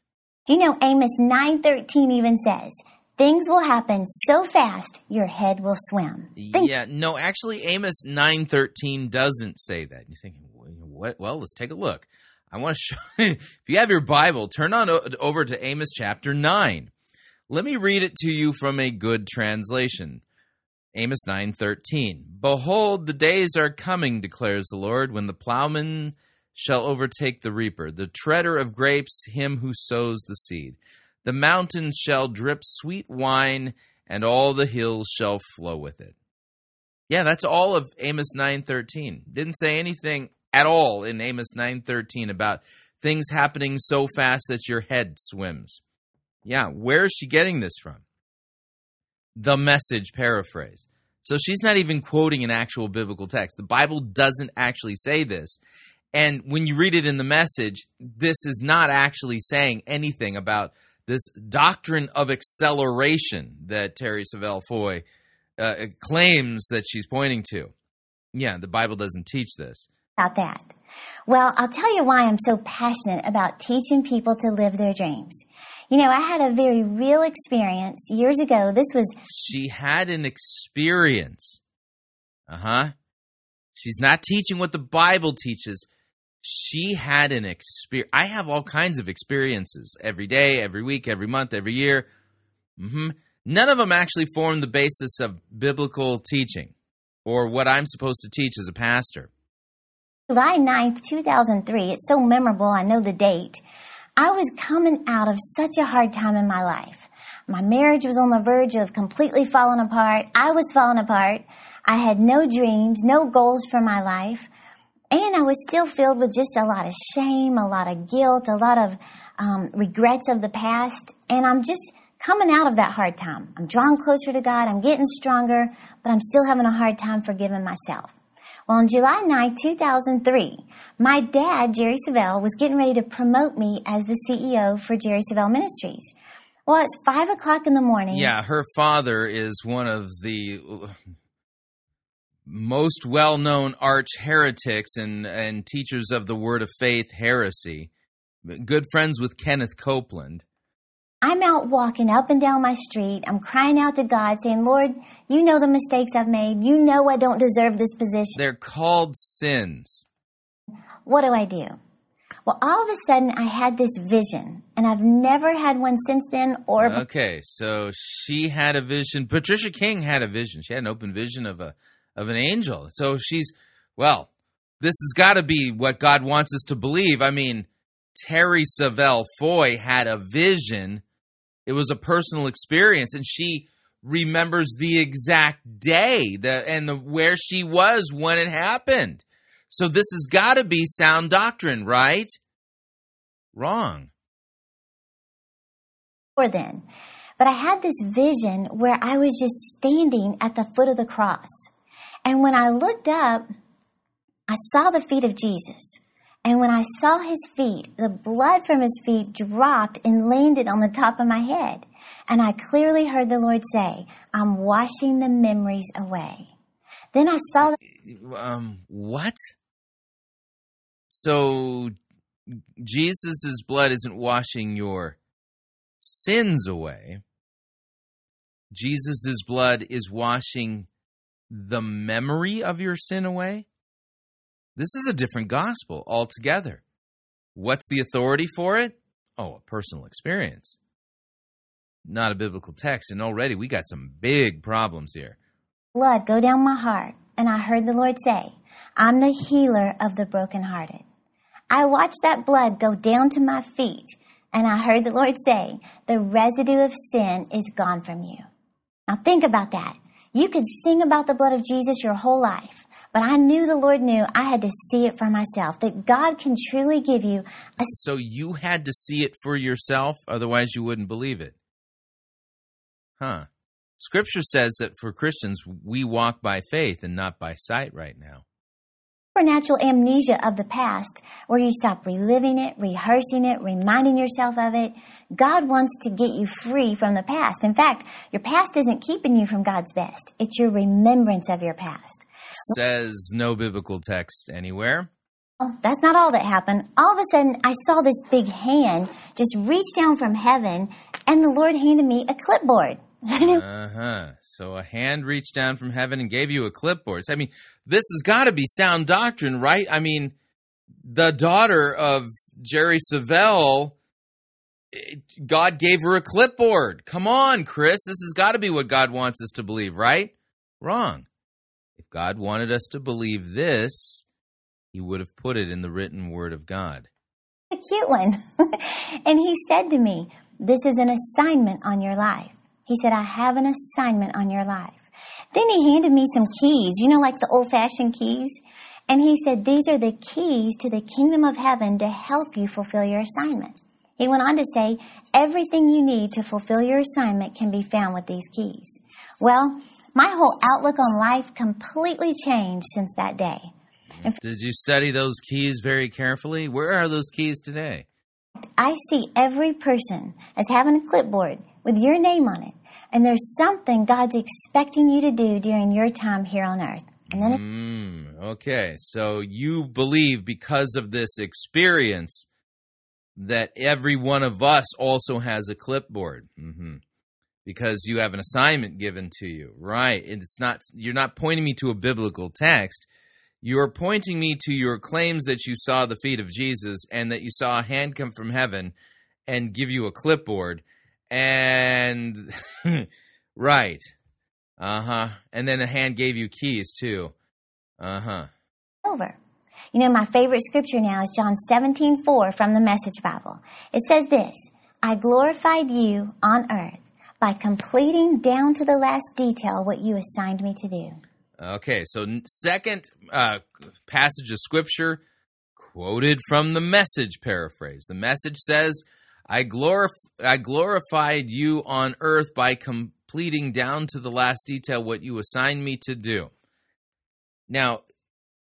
Do you know Amos 9:13 even says, "Things will happen so fast your head will swim." Think Yeah, no, actually, Amos nine thirteen doesn't say that. You're thinking, what? Well, let's take a look. I want to show. if you have your Bible, turn on over to Amos chapter nine. Let me read it to you from a good translation. Amos nine thirteen. Behold, the days are coming, declares the Lord, when the plowman shall overtake the reaper, the treader of grapes, him who sows the seed. The mountains shall drip sweet wine, and all the hills shall flow with it. Yeah, that's all of Amos 9:13. Didn't say anything at all in Amos 9:13 about things happening so fast that your head swims. Yeah, where is she getting this from? The message paraphrase. So she's not even quoting an actual biblical text. The Bible doesn't actually say this. And when you read it in the message, this is not actually saying anything about this doctrine of acceleration that Terri Savelle Foy uh, claims that she's pointing to. Yeah, the Bible doesn't teach this. about that. Well, I'll tell you why I'm so passionate about teaching people to live their dreams. You know, I had a very real experience years ago. This was She had an experience. Uh huh. She's not teaching what the Bible teaches. She had an experience. I have all kinds of experiences every day, every week, every month, every year. hmm None of them actually form the basis of biblical teaching or what I'm supposed to teach as a pastor. July 9th, 2003. It's so memorable. I know the date. I was coming out of such a hard time in my life. My marriage was on the verge of completely falling apart. I was falling apart. I had no dreams, no goals for my life. And I was still filled with just a lot of shame, a lot of guilt, a lot of um, regrets of the past. And I'm just coming out of that hard time. I'm drawn closer to God. I'm getting stronger, but I'm still having a hard time forgiving myself. Well, on July 9, 2003, my dad, Jerry Savelle, was getting ready to promote me as the CEO for Jerry Savelle Ministries. Well, it's 5 o'clock in the morning. Yeah, her father is one of the most well-known arch heretics and and teachers of the word of faith heresy. Good friends with Kenneth Copeland. I'm out walking up and down my street. I'm crying out to God, saying, Lord, you know the mistakes I've made. You know I don't deserve this position. They're called sins. What do I do? Well, all of a sudden, I had this vision, and I've never had one since then or Okay, so she had a vision. Patricia King had a vision. She had an open vision of a of an angel. So she's well. This has got to be what God wants us to believe. I mean, Terri Savelle Foy had a vision. It was a personal experience, and she remembers the exact day the and the where she was when it happened. So this has got to be sound doctrine, right? Wrong. before then. But I had this vision where I was just standing at the foot of the cross. And when I looked up, I saw the feet of Jesus. And when I saw his feet, the blood from his feet dropped and landed on the top of my head. And I clearly heard the Lord say, I'm washing the memories away. Then I saw um what so jesus' blood isn't washing your sins away jesus' blood is washing the memory of your sin away this is a different gospel altogether what's the authority for it oh a personal experience not a biblical text and already we got some big problems here blood go down my heart, and I heard the Lord say, I'm the healer of the brokenhearted. I watched that blood go down to my feet, and I heard the Lord say, The residue of sin is gone from you. Now think about that. You could sing about the blood of Jesus your whole life, but I knew the Lord knew I had to see it for myself, that God can truly give you a so you had to see it for yourself otherwise you wouldn't believe it. Huh. Scripture says that for christians we walk by faith and not by sight right now supernatural amnesia of the past where you stop reliving it, rehearsing it, reminding yourself of it. God wants to get you free from the past. In fact, your past isn't keeping you from God's best. It's your remembrance of your past. says no biblical text anywhere Well, that's not all that happened. All of a sudden, I saw this big hand just reach down from heaven, and the Lord handed me a clipboard. Uh huh. So a hand reached down from heaven and gave you a clipboard. So, I mean, this has got to be sound doctrine, right? I mean, the daughter of Jerry Savelle, it- God gave her a clipboard. Come on, Chris. This has got to be what God wants us to believe, right? Wrong. If God wanted us to believe this, He would have put it in the written word of God. a cute one. and he said to me, This is an assignment on your life. He said, I have an assignment on your life. Then he handed me some keys, you know, like the old fashioned keys. And he said, These are the keys to the kingdom of heaven to help you fulfill your assignment. He went on to say, Everything you need to fulfill your assignment can be found with these keys. Well, my whole outlook on life completely changed since that day. Did you study those keys very carefully? Where are those keys today? I see every person as having a clipboard with your name on it. And there's something God's expecting you to do during your time here on earth. And then Mm, okay, so you believe because of this experience that every one of us also has a clipboard. hmm Because you have an assignment given to you, right? And it's not you're not pointing me to a biblical text. You're pointing me to your claims that you saw the feet of Jesus and that you saw a hand come from heaven and give you a clipboard. And right. Uh-huh. And then a hand gave you keys too. Uh-huh. over. You know, my favorite scripture now is John 17, 4 from the Message Bible. It says this, I glorified you on earth by completing down to the last detail what you assigned me to do. Okay, so second uh, passage of scripture quoted from the message paraphrase. The message says, I, glorif- I glorified you on earth by completing down to the last detail what you assigned me to do. Now,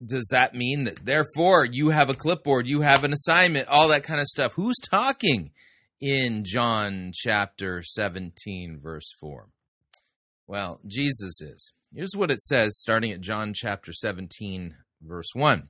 does that mean that therefore you have a clipboard, you have an assignment, all that kind of stuff? Who's talking in John chapter 17, verse 4? Well, Jesus is. Here's what it says starting at John chapter 17, verse 1.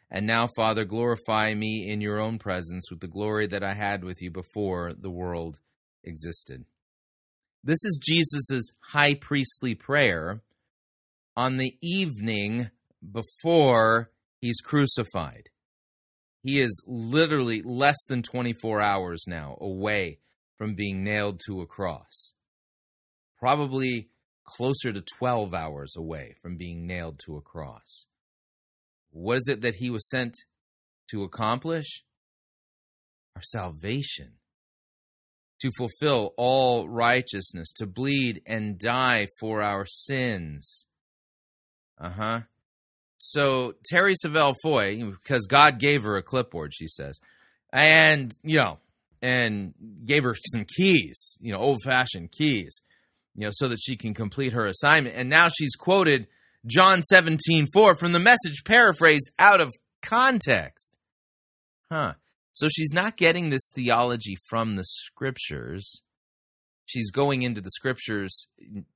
And now, Father, glorify me in your own presence with the glory that I had with you before the world existed. This is Jesus' high priestly prayer on the evening before he's crucified. He is literally less than 24 hours now away from being nailed to a cross. Probably closer to 12 hours away from being nailed to a cross. What is it that he was sent to accomplish? Our salvation. To fulfill all righteousness, to bleed and die for our sins. Uh huh. So Terri Savelle Foy, because God gave her a clipboard, she says, and you know, and gave her some keys, you know, old fashioned keys, you know, so that she can complete her assignment. And now she's quoted John 17, 4 from the message paraphrase out of context. Huh. So she's not getting this theology from the scriptures. She's going into the scriptures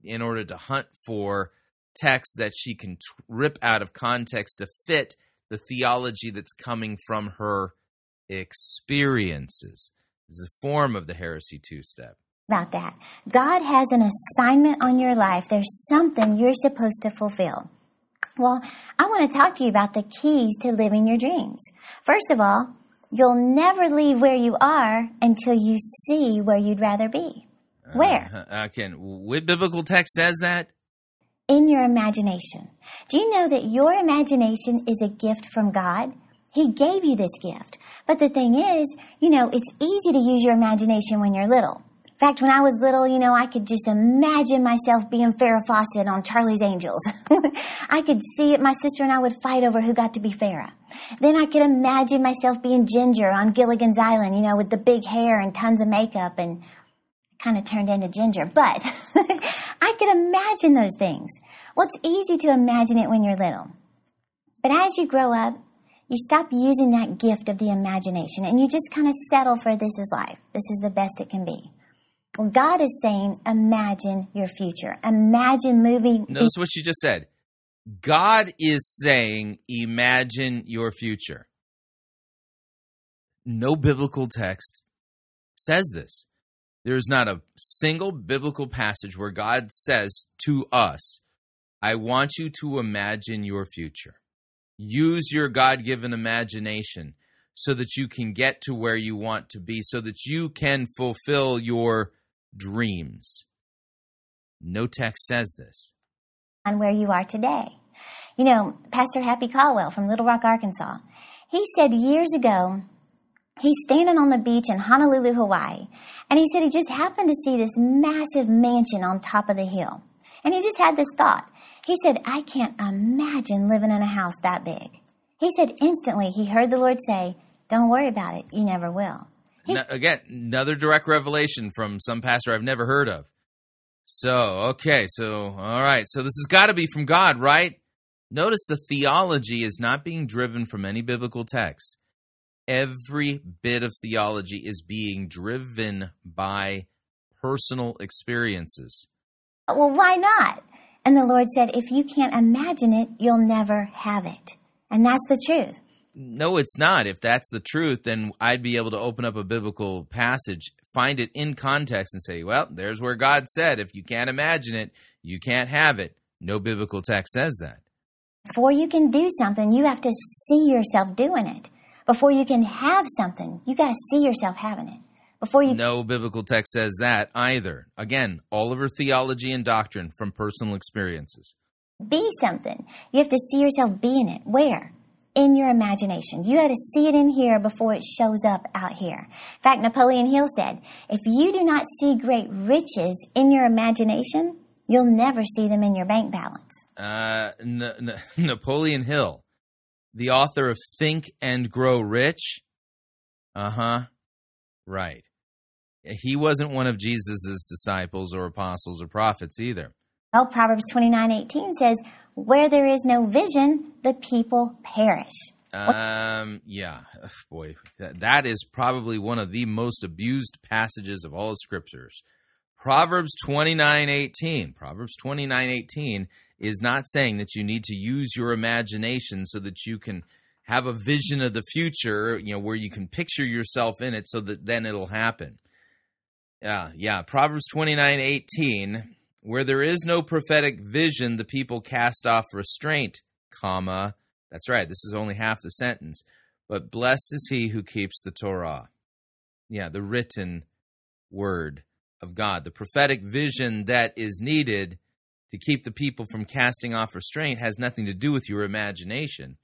in order to hunt for text that she can rip out of context to fit the theology that's coming from her experiences. This is a form of the heresy two step. About that. God has an assignment on your life. There's something you're supposed to fulfill. Well, I want to talk to you about the keys to living your dreams. First of all, you'll never leave where you are until you see where you'd rather be. Where? Uh, okay. What biblical text says that? in your imagination. Do you know that your imagination is a gift from God? He gave you this gift. But the thing is, you know, it's easy to use your imagination when you're little. In fact, when I was little, you know, I could just imagine myself being Farrah Fawcett on Charlie's Angels. I could see it. My sister and I would fight over who got to be Farrah. Then I could imagine myself being Ginger on Gilligan's Island, you know, with the big hair and tons of makeup and kind of turned into Ginger. But I could imagine those things. Well, it's easy to imagine it when you're little. But as you grow up, you stop using that gift of the imagination and you just kind of settle for this is life. This is the best it can be. Well, God is saying, imagine your future. Imagine moving. Notice what she just said. God is saying, imagine your future. No biblical text says this. There is not a single biblical passage where God says to us, I want you to imagine your future. Use your God given imagination so that you can get to where you want to be, so that you can fulfill your dreams. No text says this. on where you are today. You know, Pastor Happy Caldwell from Little Rock, Arkansas, he said years ago, he's standing on the beach in Honolulu, Hawaii, and he said he just happened to see this massive mansion on top of the hill. And he just had this thought. He said, I can't imagine living in a house that big. He said instantly he heard the Lord say, Don't worry about it, you never will. No, again, another direct revelation from some pastor I've never heard of. So, okay, so, all right, so this has got to be from God, right? Notice the theology is not being driven from any biblical text. Every bit of theology is being driven by personal experiences. Uh, well, why not? And the Lord said, If you can't imagine it, you'll never have it. And that's the truth. No, it's not. If that's the truth, then I'd be able to open up a biblical passage, find it in context, and say, well, there's where God said, if you can't imagine it, you can't have it. No biblical text says that. Before you can do something, you have to see yourself doing it. Before you can have something, you got to see yourself having it. Before you No biblical text says that either. Again, all of her theology and doctrine from personal experiences. be something, you have to see yourself being it. Where? In your imagination. You got to see it in here before it shows up out here. In fact, Napoleon Hill said, if you do not see great riches in your imagination, you'll never see them in your bank balance. Uh, N- N- Napoleon Hill, the author of Think and Grow Rich. Uh huh. Right. He wasn't one of Jesus's disciples or apostles or prophets either. Well, Proverbs twenty nine eighteen says, where there is no vision, the people perish. Um, yeah, Ugh, boy, that, that is probably one of the most abused passages of all the scriptures. Proverbs twenty nine eighteen. Proverbs twenty nine eighteen is not saying that you need to use your imagination so that you can have a vision of the future, you know, where you can picture yourself in it so that then it'll happen. Yeah, yeah. Proverbs twenty nine eighteen. Where there is no prophetic vision, the people cast off restraint, comma. That's right. This is only half the sentence. But blessed is he who keeps the Torah. Yeah, the written word of God. The prophetic vision that is needed to keep the people from casting off restraint has nothing to do with your imagination.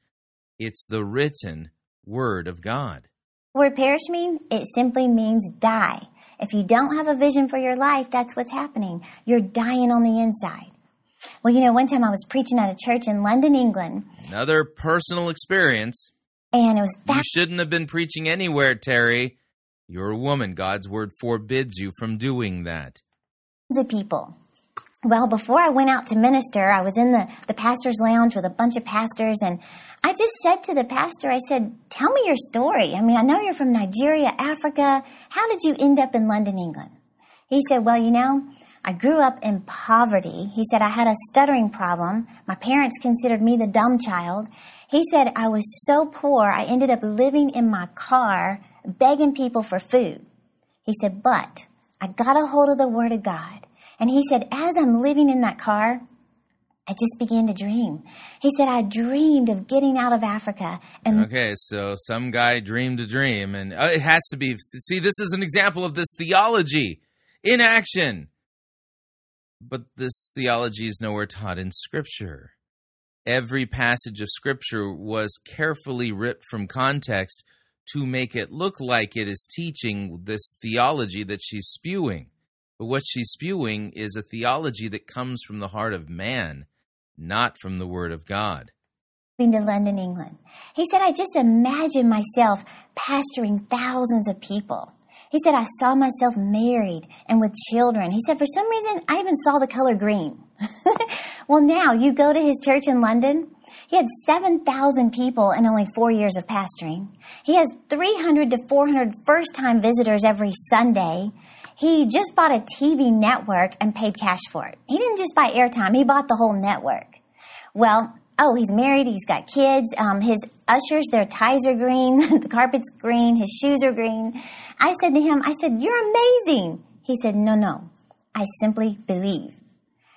It's the written word of God. Word perish mean? It simply means die. If you don't have a vision for your life, that's what's happening. You're dying on the inside. Well, you know, one time I was preaching at a church in London, England, Another personal experience. and it was that. You shouldn't have been preaching anywhere, Terri. You're a woman. God's word forbids you from doing that. The people. Well, before I went out to minister, I was in the, the pastor's lounge with a bunch of pastors, and I just said to the pastor, I said, Tell me your story. I mean, I know you're from Nigeria, Africa. How did you end up in London, England? He said, Well, you know, I grew up in poverty. He said, I had a stuttering problem. My parents considered me the dumb child. He said, I was so poor, I ended up living in my car, begging people for food. He said, But I got a hold of the Word of God. And he said, as I'm living in that car, I just began to dream. He said, I dreamed of getting out of Africa and Okay, so some guy dreamed a dream, and uh, it has to be. See, this is an example of this theology in action. But this theology is nowhere taught in Scripture. Every passage of Scripture was carefully ripped from context to make it look like it is teaching this theology that she's spewing. But what she's spewing is a theology that comes from the heart of man, not from the Word of God. to London, England. He said, I just imagine myself pastoring thousands of people. He said, I saw myself married and with children. He said, for some reason, I even saw the color green. well, now you go to his church in London. He had 7,000 people in only four years of pastoring. He has 300 to 400 first time visitors every Sunday. He just bought a TV network and paid cash for it. He didn't just buy airtime, he bought the whole network. Well, oh, he's married, he's got kids. Um, his ushers, their ties are green, the carpet's green, his shoes are green. I said to him, I said, You're amazing. He said, No, no, I simply believe.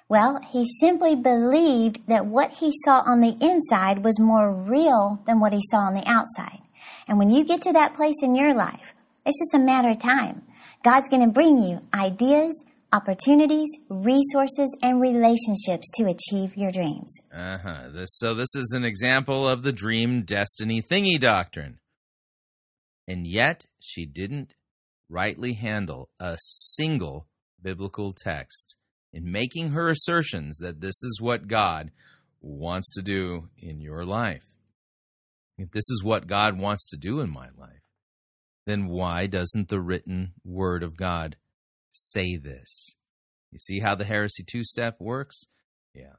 Well, he simply believed that what he saw on the inside was more real than what he saw on the outside. And when you get to that place in your life, it's just a matter of time. God's going to bring you ideas, opportunities, resources, and relationships to achieve your dreams. Uh huh. This, so this is an example of the dream destiny thingy doctrine. And yet she didn't rightly handle a single biblical text in making her assertions that this is what God wants to do in your life. If this is what God wants to do in my life, then why doesn't the written word of God say this? You see how the heresy two step works? Yeah.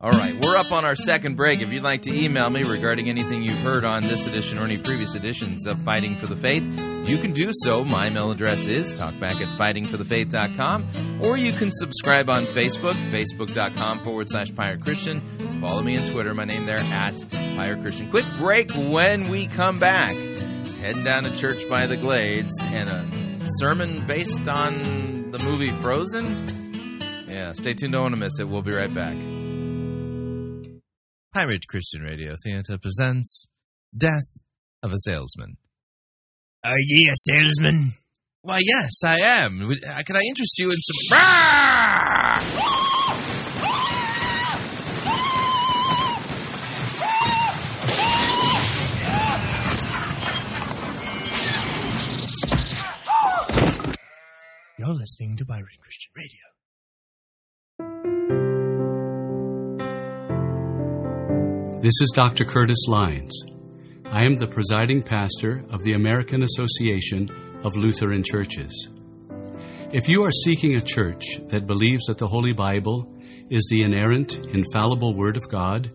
All right, we're up on our second break. If you'd like to email me regarding anything you've heard on this edition or any previous editions of Fighting for the Faith, you can do so. My email address is talkback at fightingforthefaith.com, or you can subscribe on Facebook, facebook.com forward slash Pirate Christian. Follow me on Twitter, my name there, at Pirate Christian. Quick break when we come back. Heading down to Church by the Glades and a sermon based on the movie Frozen. Yeah, stay tuned, don't want to miss it. We'll be right back. High Pirate Christian Radio Theater presents Death of a Salesman. Are ye a salesman? Why, yes, I am. Uh, Can I interest you in some. You're listening to Pirate Christian Radio. This is Dr. Curtis Leins. I am the presiding pastor of the American Association of Lutheran Churches. If you are seeking a church that believes that the Holy Bible is the inerrant, infallible Word of God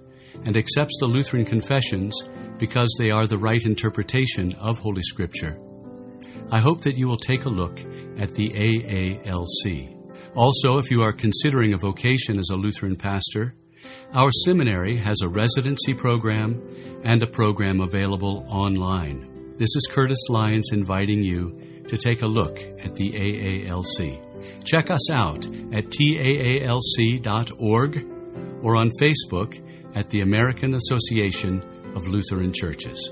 and accepts the Lutheran confessions because they are the right interpretation of Holy Scripture. I hope that you will take a look at the AALC. Also, if you are considering a vocation as a Lutheran pastor, our seminary has a residency program and a program available online. This is Curtis Leins inviting you to take a look at the AALC. Check us out at taalc.org or on Facebook at the American Association of Lutheran Churches.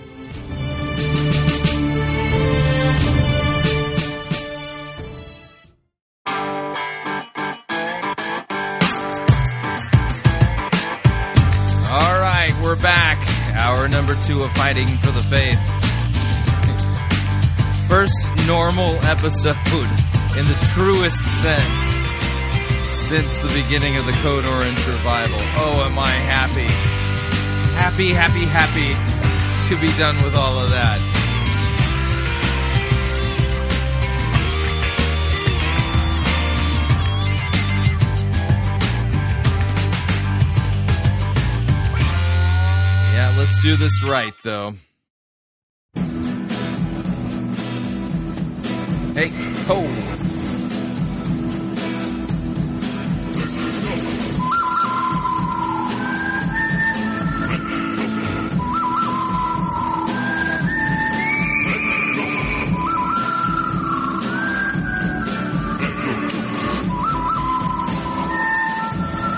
Number two of Fighting for the Faith. First normal episode in the truest sense since the beginning of the Code Orange revival. Oh, am I happy. Happy, happy, happy to be done with all of that. Let's do this right, though. Hey, ho!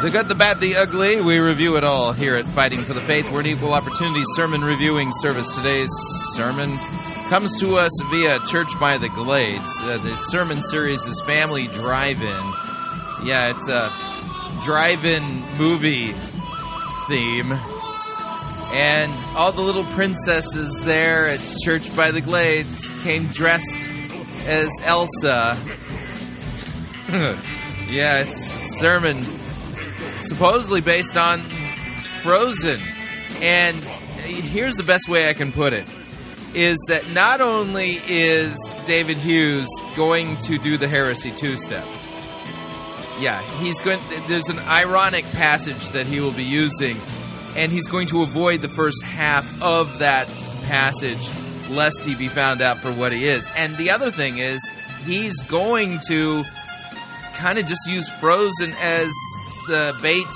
The good, the bad, the ugly. We review it all here at Fighting for the Faith. We're an equal opportunity sermon reviewing service. Today's sermon comes to us via Church by the Glades. Uh, the sermon series is Family Drive In. Yeah, it's a drive in movie theme. And all the little princesses there at Church by the Glades came dressed as Elsa. yeah, it's sermon supposedly based on Frozen. And here's the best way I can put it is that not only is David Hughes going to do the heresy two step. Yeah, he's going there's an ironic passage that he will be using and he's going to avoid the first half of that passage lest he be found out for what he is. And the other thing is he's going to kind of just use Frozen as the bait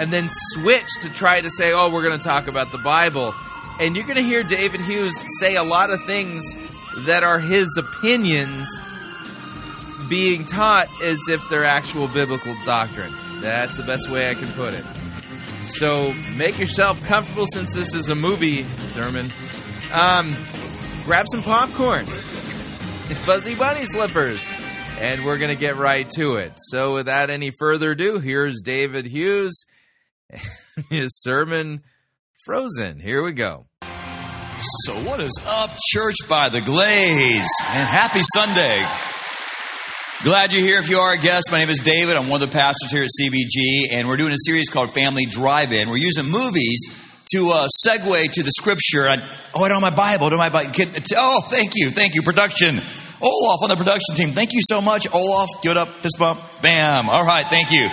and then switch to try to say, oh, we're going to talk about the Bible. And you're going to hear David Hughes say a lot of things that are his opinions being taught as if they're actual biblical doctrine. That's the best way I can put it. So make yourself comfortable since this is a movie sermon. Um, grab some popcorn, fuzzy bunny slippers, and we're going to get right to it. So, without any further ado, here's David Hughes, his sermon, Frozen. Here we go. So, what is up, Church by the Glades? And happy Sunday. Glad you're here. If you are a guest, my name is David. I'm one of the pastors here at CBG, and we're doing a series called Family Drive In. We're using movies to uh, segue to the scripture. I, oh, I don't have my Bible. I don't have my Bible. Oh, thank you. Thank you. Production. Olaf on the production team. Thank you so much. Olaf, give it up. Fist bump. Bam. All right. Thank you.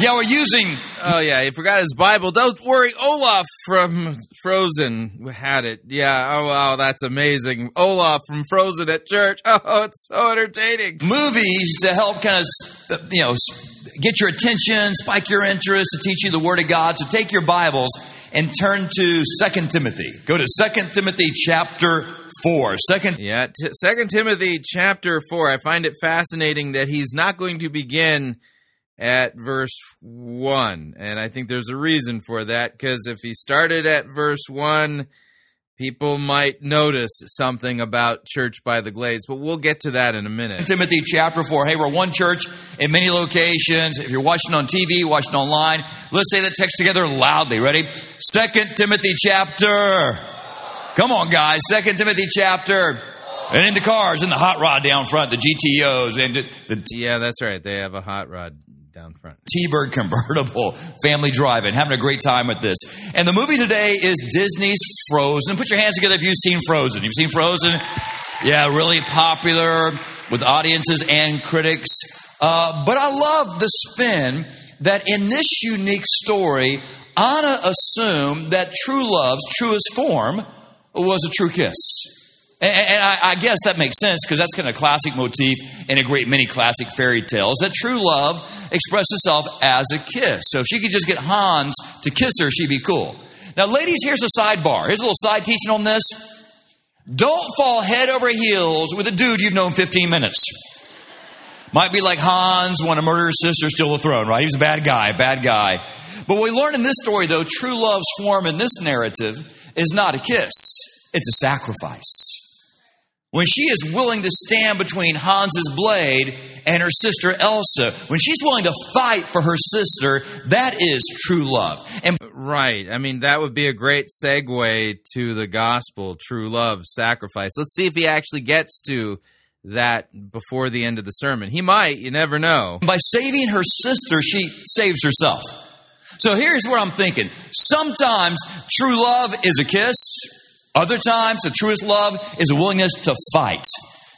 Yeah, we're using. Oh yeah, he forgot his Bible. Don't worry, Olaf from Frozen had it. Yeah. Oh wow, that's amazing. Olaf from Frozen at church. Oh, it's so entertaining. movies to help kind of you know get your attention, spike your interest, to teach you the Word of God. So take your Bibles and turn to Second Timothy. Go to Second Timothy chapter four. Second. Yeah, t- Timothy chapter four. I find it fascinating that he's not going to begin at verse one, and I think there's a reason for that because if he started at verse one. People might notice something about Church by the Glades, but we'll get to that in a minute. Timothy chapter 4. Hey, we're one church in many locations. If you're watching on TV, watching online, let's say that text together loudly. Ready? Second Timothy chapter. Come on, guys. Second Timothy chapter. And in the cars, in the hot rod down front, the GTOs, and the Yeah, that's right. They have a hot rod down front. T-Bird convertible, family driving, having a great time with this. And the movie today is Disney's Frozen. Put your hands together if you've seen Frozen. You've seen Frozen? Yeah, really popular with audiences and critics. Uh, but I love the spin that in this unique story, Anna assumed that true love's truest form was a true kiss. And, and I, I guess that makes sense because that's kind of a classic motif in a great many classic fairy tales that true love expresses itself as a kiss. So if she could just get Hans to kiss her, she'd be cool. Now, ladies, here's a sidebar. Here's a little side teaching on this. Don't fall head over heels with a dude you've known 15 minutes. Might be like Hans when a murder his sister, steal the throne, right? He was a bad guy, bad guy. But we learn in this story, though, true love's form in this narrative is not a kiss, it's a sacrifice. When she is willing to stand between Hans's blade and her sister Elsa, when she's willing to fight for her sister, that is true love. And Right. I mean, that would be a great segue to the gospel, true love, sacrifice. Let's see if he actually gets to that before the end of the sermon. He might, you never know. by saving her sister, she saves herself. So here's what I'm thinking. Sometimes true love is a kiss. Other times, the truest love is a willingness to fight.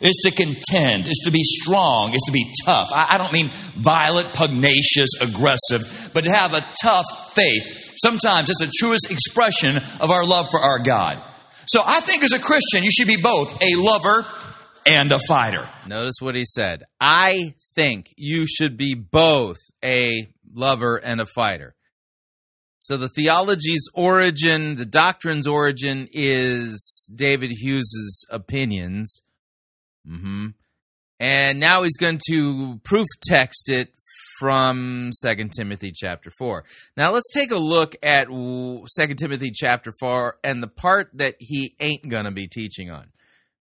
It's to contend. It's to be strong. It's to be tough. I, I don't mean violent, pugnacious, aggressive, but to have a tough faith. Sometimes it's the truest expression of our love for our God. So I think as a Christian, you should be both a lover and a fighter. Notice what he said. I think you should be both a lover and a fighter. So the theology's origin, the doctrine's origin is David Hughes's opinions. hmm And now he's going to proof text it from 2 Timothy chapter 4. Now let's take a look at 2 Timothy chapter 4 and the part that he ain't going to be teaching on.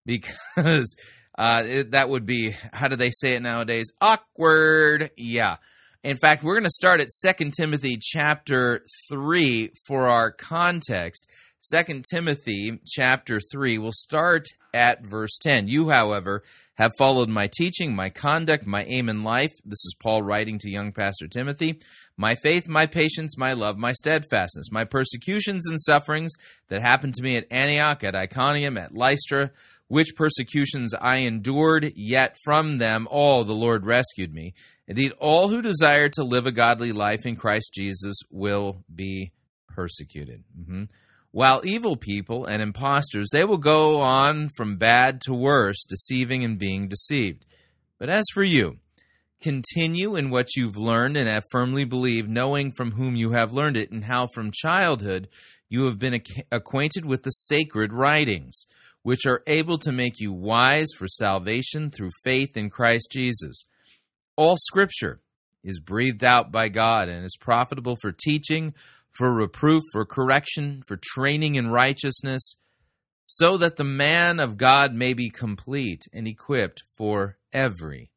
Because uh, it- that would be, how do they say it nowadays? Awkward. Yeah. In fact, we're going to start at 2 Timothy chapter 3 for our context. 2 Timothy chapter 3, we'll start at verse 10. You, however, have followed my teaching, my conduct, my aim in life. This is Paul writing to young Pastor Timothy. My faith, my patience, my love, my steadfastness, my persecutions and sufferings that happened to me at Antioch, at Iconium, at Lystra, which persecutions I endured, yet from them all the Lord rescued me. Indeed, all who desire to live a godly life in Christ Jesus will be persecuted. Mhm. While evil people and impostors, they will go on from bad to worse, deceiving and being deceived. But as for you, continue in what you've learned and have firmly believed, knowing from whom you have learned it, and how from childhood you have been ac- acquainted with the sacred writings, which are able to make you wise for salvation through faith in Christ Jesus. All scripture is breathed out by God and is profitable for teaching, for reproof, for correction, for training in righteousness, so that the man of God may be complete and equipped for every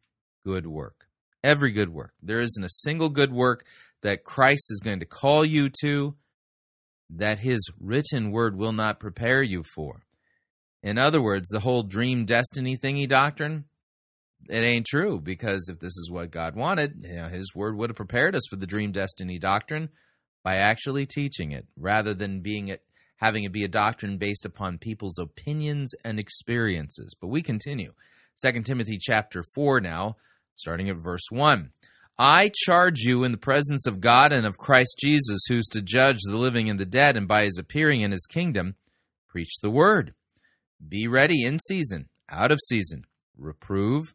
good work. Every good work. There isn't a single good work that Christ is going to call you to that his written word will not prepare you for. In other words, the whole dream destiny thingy doctrine, it ain't true because if this is what God wanted, you know, his word would have prepared us for the dream destiny doctrine by actually teaching it rather than being it having it be a doctrine based upon people's opinions and experiences. But we continue. 2 Timothy chapter 4 now, starting at verse 1. I charge you in the presence of God and of Christ Jesus, who's to judge the living and the dead, and by his appearing in his kingdom, preach the word. Be ready in season, out of season, reprove,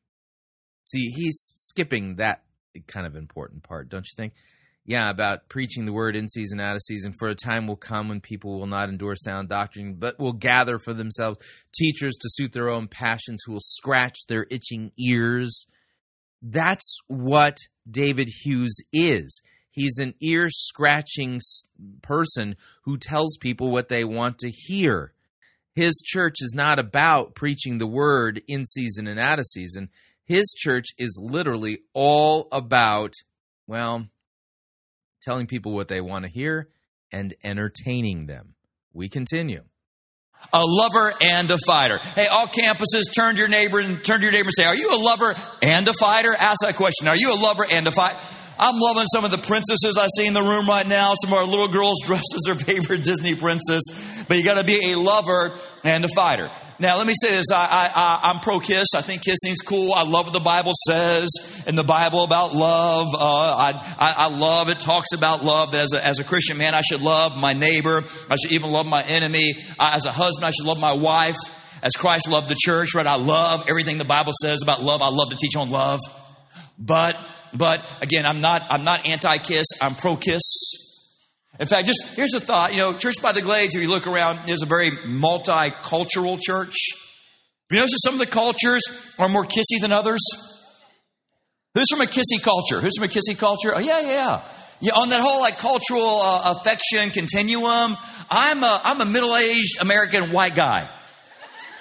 See, he's skipping that kind of important part, don't you think? Yeah, about preaching the word in season, out of season. For a time will come when people will not endure sound doctrine, but will gather for themselves teachers to suit their own passions who will scratch their itching ears. That's what David Hughes is. He's an ear scratching person who tells people what they want to hear. His church is not about preaching the word in season and out of season. His church is literally all about, well, telling people what they want to hear and entertaining them. We continue. A lover and a fighter. Hey, all campuses, turn to your neighbor and turn to your neighbor and say, "Are you a lover and a fighter?" Ask that question. Are you a lover and a fighter? I'm loving some of the princesses I see in the room right now. Some of our little girls dressed as their favorite Disney princess. But you got to be a lover and a fighter. Now, let me say this. I, I, I'm pro kiss. I think kissing's cool. I love what the Bible says in the Bible about love. Uh, I, I, I love it talks about love that as a, as a Christian man, I should love my neighbor. I should even love my enemy. I, as a husband, I should love my wife. As Christ loved the church, right? I love everything the Bible says about love. I love to teach on love. But, but again, I'm not, I'm not anti-kiss. I'm pro-kiss. In fact, just here's a thought. You know, Church by the Glades, if you look around, is a very multicultural church. Have you noticed some of the cultures are more kissy than others? Who's from a kissy culture? Who's from a kissy culture? Oh, yeah, yeah, yeah. Yeah, on that whole like cultural uh, affection continuum, I'm a, I'm a middle-aged American white guy.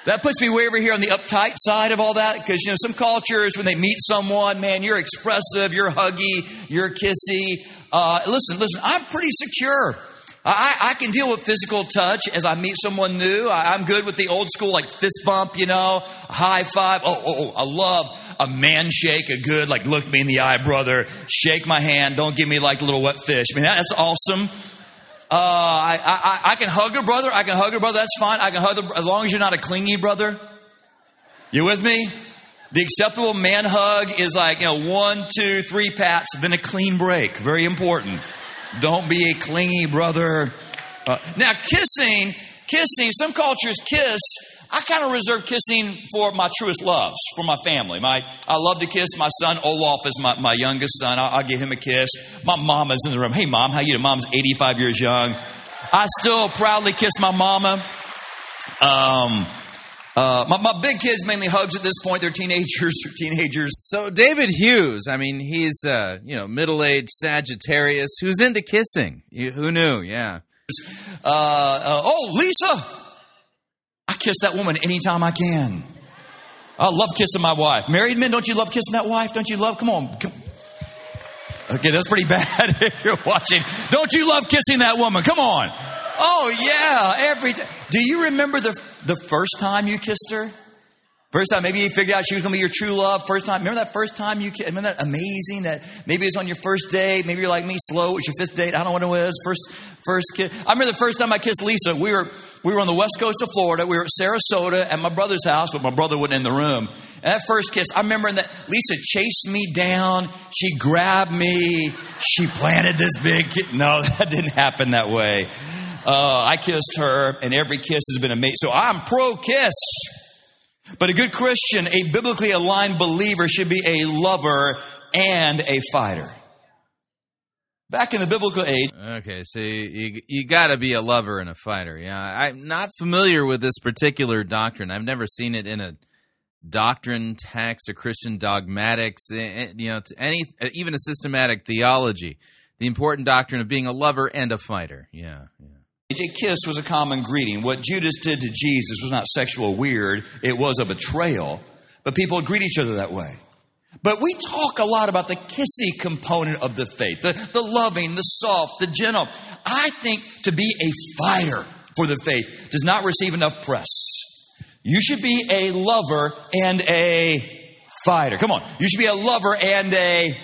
That puts me way over here on the uptight side of all that because, you know, some cultures, when they meet someone, man, you're expressive, you're huggy, you're kissy. Uh, listen, listen, I'm pretty secure. I, I can deal with physical touch as I meet someone new. I, I'm good with the old school, like fist bump, you know, high five. Oh, oh, oh, I love a man shake, a good, like, look me in the eye, brother. Shake my hand. Don't give me like a little wet fish. I mean, that's awesome. Uh, I, I, I can hug a brother. I can hug a brother. That's fine. I can hug a, as long as you're not a clingy brother. You with me? The acceptable man hug is like, you know, one, two, three pats, then a clean break. Very important. Don't be a clingy brother. Uh, now, kissing, kissing, some cultures kiss. I kind of reserve kissing for my truest loves, for my family. My, I love to kiss my son Olaf is my, my youngest son. I'll, I'll give him a kiss. My mom is in the room. Hey, mom, how you doing? Mom's 85 years young. I still proudly kiss my mama. Um, uh, my, my big kids mainly hugs at this point. They're teenagers. They're teenagers. So David Hughes, I mean, he's uh, you know middle-aged Sagittarius who's into kissing. You, who knew? Yeah. Uh, uh, oh, Lisa, I kiss that woman anytime I can. I love kissing my wife. Married men, don't you love kissing that wife? Don't you love? Come on. Come. Okay, that's pretty bad if you're watching. Don't you love kissing that woman? Come on. Oh yeah, every. T- Do you remember the the first time you kissed her? First time, maybe you figured out she was going to be your true love. First time, remember that first time you kissed? Remember that amazing? That maybe it was on your first date. Maybe you're like me, slow. It was your fifth date. I don't know what it was. First, first kiss. I remember the first time I kissed Lisa. We were we were on the west coast of Florida. We were at Sarasota at my brother's house, but my brother wasn't in the room. And that first kiss, I remember that Lisa chased me down. She grabbed me. She planted this big kiss. No, that didn't happen that way. Uh, I kissed her, and every kiss has been amazing. So I'm pro kiss. But a good Christian, a biblically aligned believer, should be a lover and a fighter. Back in the biblical age. Okay, so you you got to be a lover and a fighter. Yeah, I'm not familiar with this particular doctrine. I've never seen it in a doctrine text or Christian dogmatics. eh, eh, You know, any even a systematic theology. The important doctrine of being a lover and a fighter. Yeah, yeah. A kiss was a common greeting. What Judas did to Jesus was not sexual weird, it was a betrayal. But people would greet each other that way. But we talk a lot about the kissy component of the faith, the, the loving, the soft, the gentle. I think to be a fighter for the faith does not receive enough press. You should be a lover and a fighter. Come on. You should be a lover and a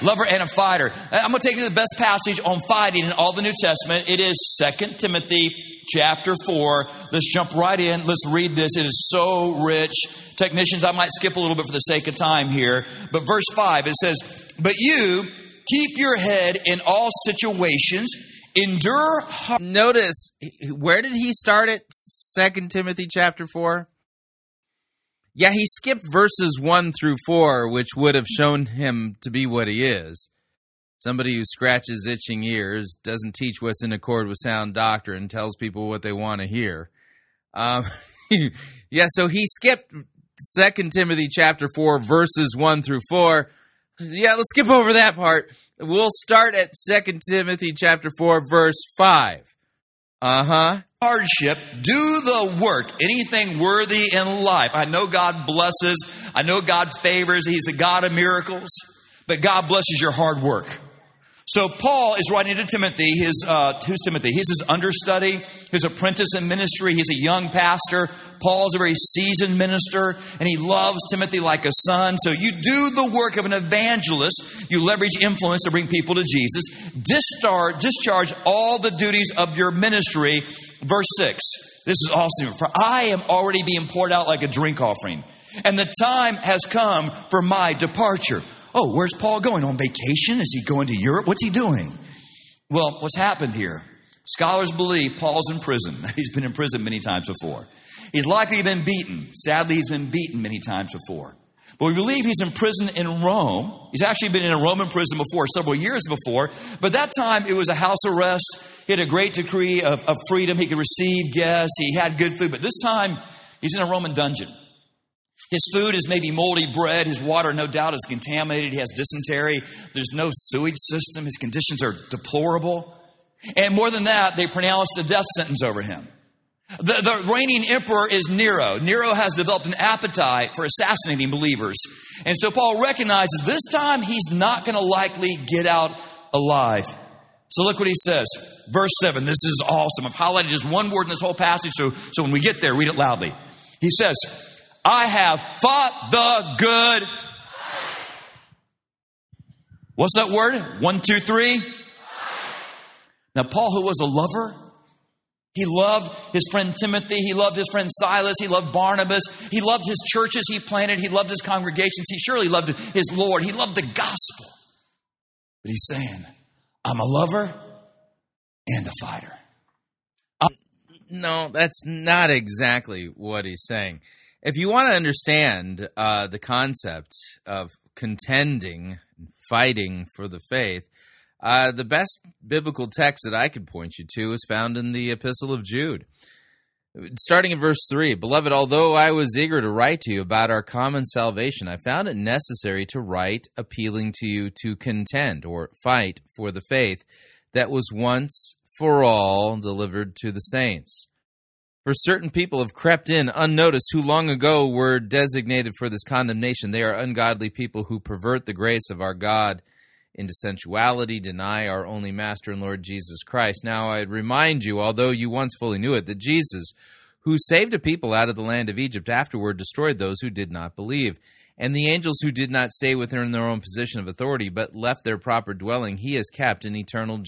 lover and a fighter. Uh, I'm going to take you to the best passage on fighting in all the New Testament. It is 2 Timothy chapter 4. Let's jump right in. Let's read this. It is so rich. Technicians, I might skip a little bit for the sake of time here. But verse 5, it says, But you keep your head in all situations, endure. Notice, where did he start it? Second Timothy chapter 4? Yeah, he skipped verses 1 through 4, which would have shown him to be what he is. Somebody who scratches itching ears, doesn't teach what's in accord with sound doctrine, tells people what they want to hear. Um, yeah, so he skipped Second Timothy chapter 4, verses 1 through 4. Yeah, let's skip over that part. We'll start at Second Timothy chapter 4, verse 5. Uh huh. Hardship, do the work, anything worthy in life. I know God blesses, I know God favors, He's the God of miracles, but God blesses your hard work. So Paul is writing to Timothy, his uh, who's Timothy? He's his understudy, his apprentice in ministry. He's a young pastor. Paul's a very seasoned minister, and he loves Timothy like a son. So you do the work of an evangelist. You leverage influence to bring people to Jesus. Discharge, discharge all the duties of your ministry. Verse six. This is awesome. For I am already being poured out like a drink offering, and the time has come for my departure. Oh, where's Paul going? On vacation? Is he going to Europe? What's he doing? Well, what's happened here? Scholars believe Paul's in prison. He's been in prison many times before. He's likely been beaten. Sadly, he's been beaten many times before. We believe he's in prison in Rome. He's actually been in a Roman prison before, several years before. But that time it was a house arrest. He had a great degree of, of freedom. He could receive guests. He had good food. But this time he's in a Roman dungeon. His food is maybe moldy bread. His water, no doubt, is contaminated. He has dysentery. There's no sewage system. His conditions are deplorable. And more than that, they pronounced a death sentence over him. The, the reigning emperor is Nero. Nero has developed an appetite for assassinating believers. And so Paul recognizes this time he's not going to likely get out alive. So look what he says. Verse 7. This is awesome. I've highlighted just one word in this whole passage, so, so when we get there, read it loudly. He says, I have fought the good. What's that word? One, two, three. Now, Paul, who was a lover, he loved his friend Timothy. He loved his friend Silas. He loved Barnabas. He loved his churches he planted. He loved his congregations. He surely loved his Lord. He loved the gospel. But he's saying, I'm a lover and a fighter. No, that's not exactly what he's saying. If you want to understand uh, the concept of contending, fighting for the faith, uh, the best biblical text that I could point you to is found in the Epistle of Jude. Starting in verse 3 Beloved, although I was eager to write to you about our common salvation, I found it necessary to write appealing to you to contend or fight for the faith that was once for all delivered to the saints. For certain people have crept in unnoticed who long ago were designated for this condemnation. They are ungodly people who pervert the grace of our God into sensuality, deny our only Master and Lord Jesus Christ. Now I remind you, although you once fully knew it, that Jesus, who saved a people out of the land of Egypt, afterward destroyed those who did not believe. And the angels who did not stay within their own position of authority, but left their proper dwelling, he has kept in eternal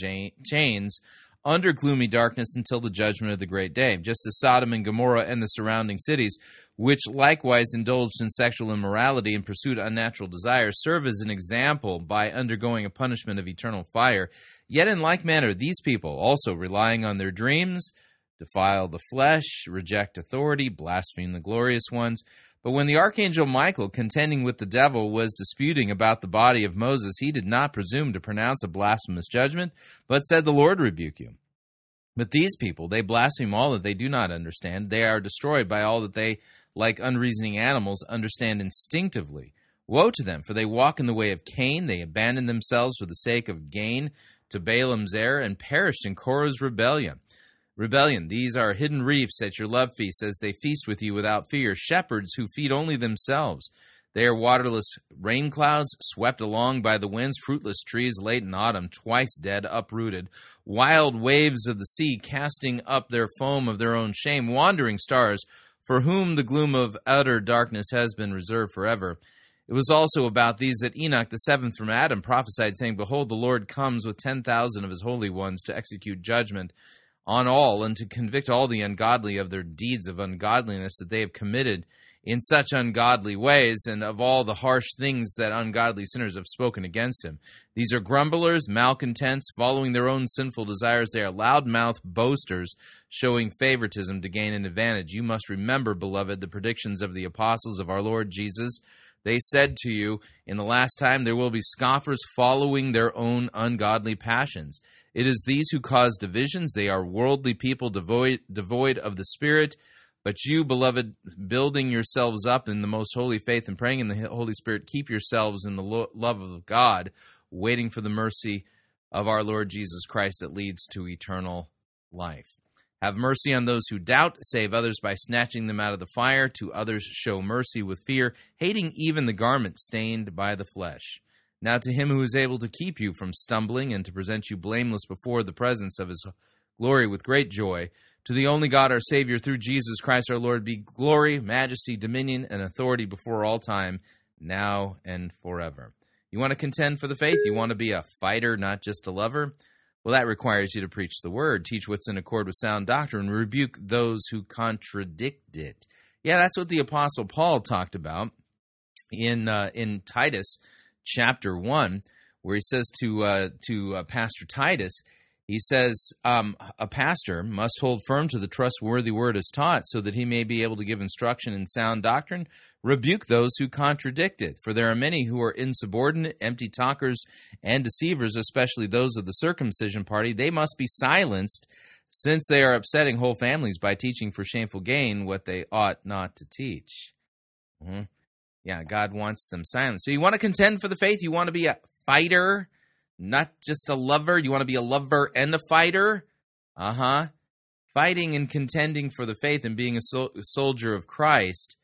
chains under gloomy darkness until the judgment of the great day. Just as Sodom and Gomorrah and the surrounding cities, which likewise indulged in sexual immorality and pursued unnatural desires, serve as an example by undergoing a punishment of eternal fire. Yet in like manner, these people, also relying on their dreams, defile the flesh, reject authority, blaspheme the glorious ones. But when the archangel Michael, contending with the devil, was disputing about the body of Moses, he did not presume to pronounce a blasphemous judgment, but said, The Lord rebuke you. But these people, they blaspheme all that they do not understand. They are destroyed by all that they, like unreasoning animals, understand instinctively. Woe to them, for they walk in the way of Cain. They abandon themselves for the sake of gain to Balaam's error and perished in Korah's rebellion. Rebellion. These are hidden reefs at your love feast as they feast with you without fear. Shepherds who feed only themselves. They are waterless rain clouds, swept along by the winds, fruitless trees late in autumn, twice dead, uprooted, wild waves of the sea casting up their foam of their own shame, wandering stars, for whom the gloom of utter darkness has been reserved forever. It was also about these that Enoch, the seventh from Adam, prophesied, saying, Behold, the Lord comes with ten thousand of his holy ones to execute judgment on all and to convict all the ungodly of their deeds of ungodliness that they have committed in such ungodly ways and of all the harsh things that ungodly sinners have spoken against him. These are grumblers, malcontents, following their own sinful desires. They are loudmouth boasters, showing favoritism to gain an advantage. You must remember, beloved, the predictions of the apostles of our Lord Jesus. They said to you, In the last time there will be scoffers following their own ungodly passions. It is these who cause divisions. They are worldly people devoid, devoid of the Spirit. But you, beloved, building yourselves up in the most holy faith and praying in the Holy Spirit, keep yourselves in the lo- love of God, waiting for the mercy of our Lord Jesus Christ that leads to eternal life. Have mercy on those who doubt, save others by snatching them out of the fire. To others, show mercy with fear, hating even the garment stained by the flesh. Now, to him who is able to keep you from stumbling and to present you blameless before the presence of his glory with great joy, to the only God, our Savior, through Jesus Christ our Lord, be glory, majesty, dominion, and authority before all time, now and forever. You want to contend for the faith? You want to be a fighter, not just a lover? Well, that requires you to preach the word, teach what's in accord with sound doctrine, rebuke those who contradict it. Yeah, that's what the Apostle Paul talked about in uh, in Titus chapter one, where he says to uh, to uh, Pastor Titus, he says um, a pastor must hold firm to the trustworthy word as taught, so that he may be able to give instruction in sound doctrine. Rebuke those who contradict it, for there are many who are insubordinate, empty talkers, and deceivers, especially those of the circumcision party. They must be silenced, since they are upsetting whole families by teaching for shameful gain what they ought not to teach. Mhm. Yeah, God wants them silenced. So you want to contend for the faith? You want to be a fighter, not just a lover? You want to be a lover and a fighter? Uh huh. Fighting and contending for the faith and being a sol- soldier of Christ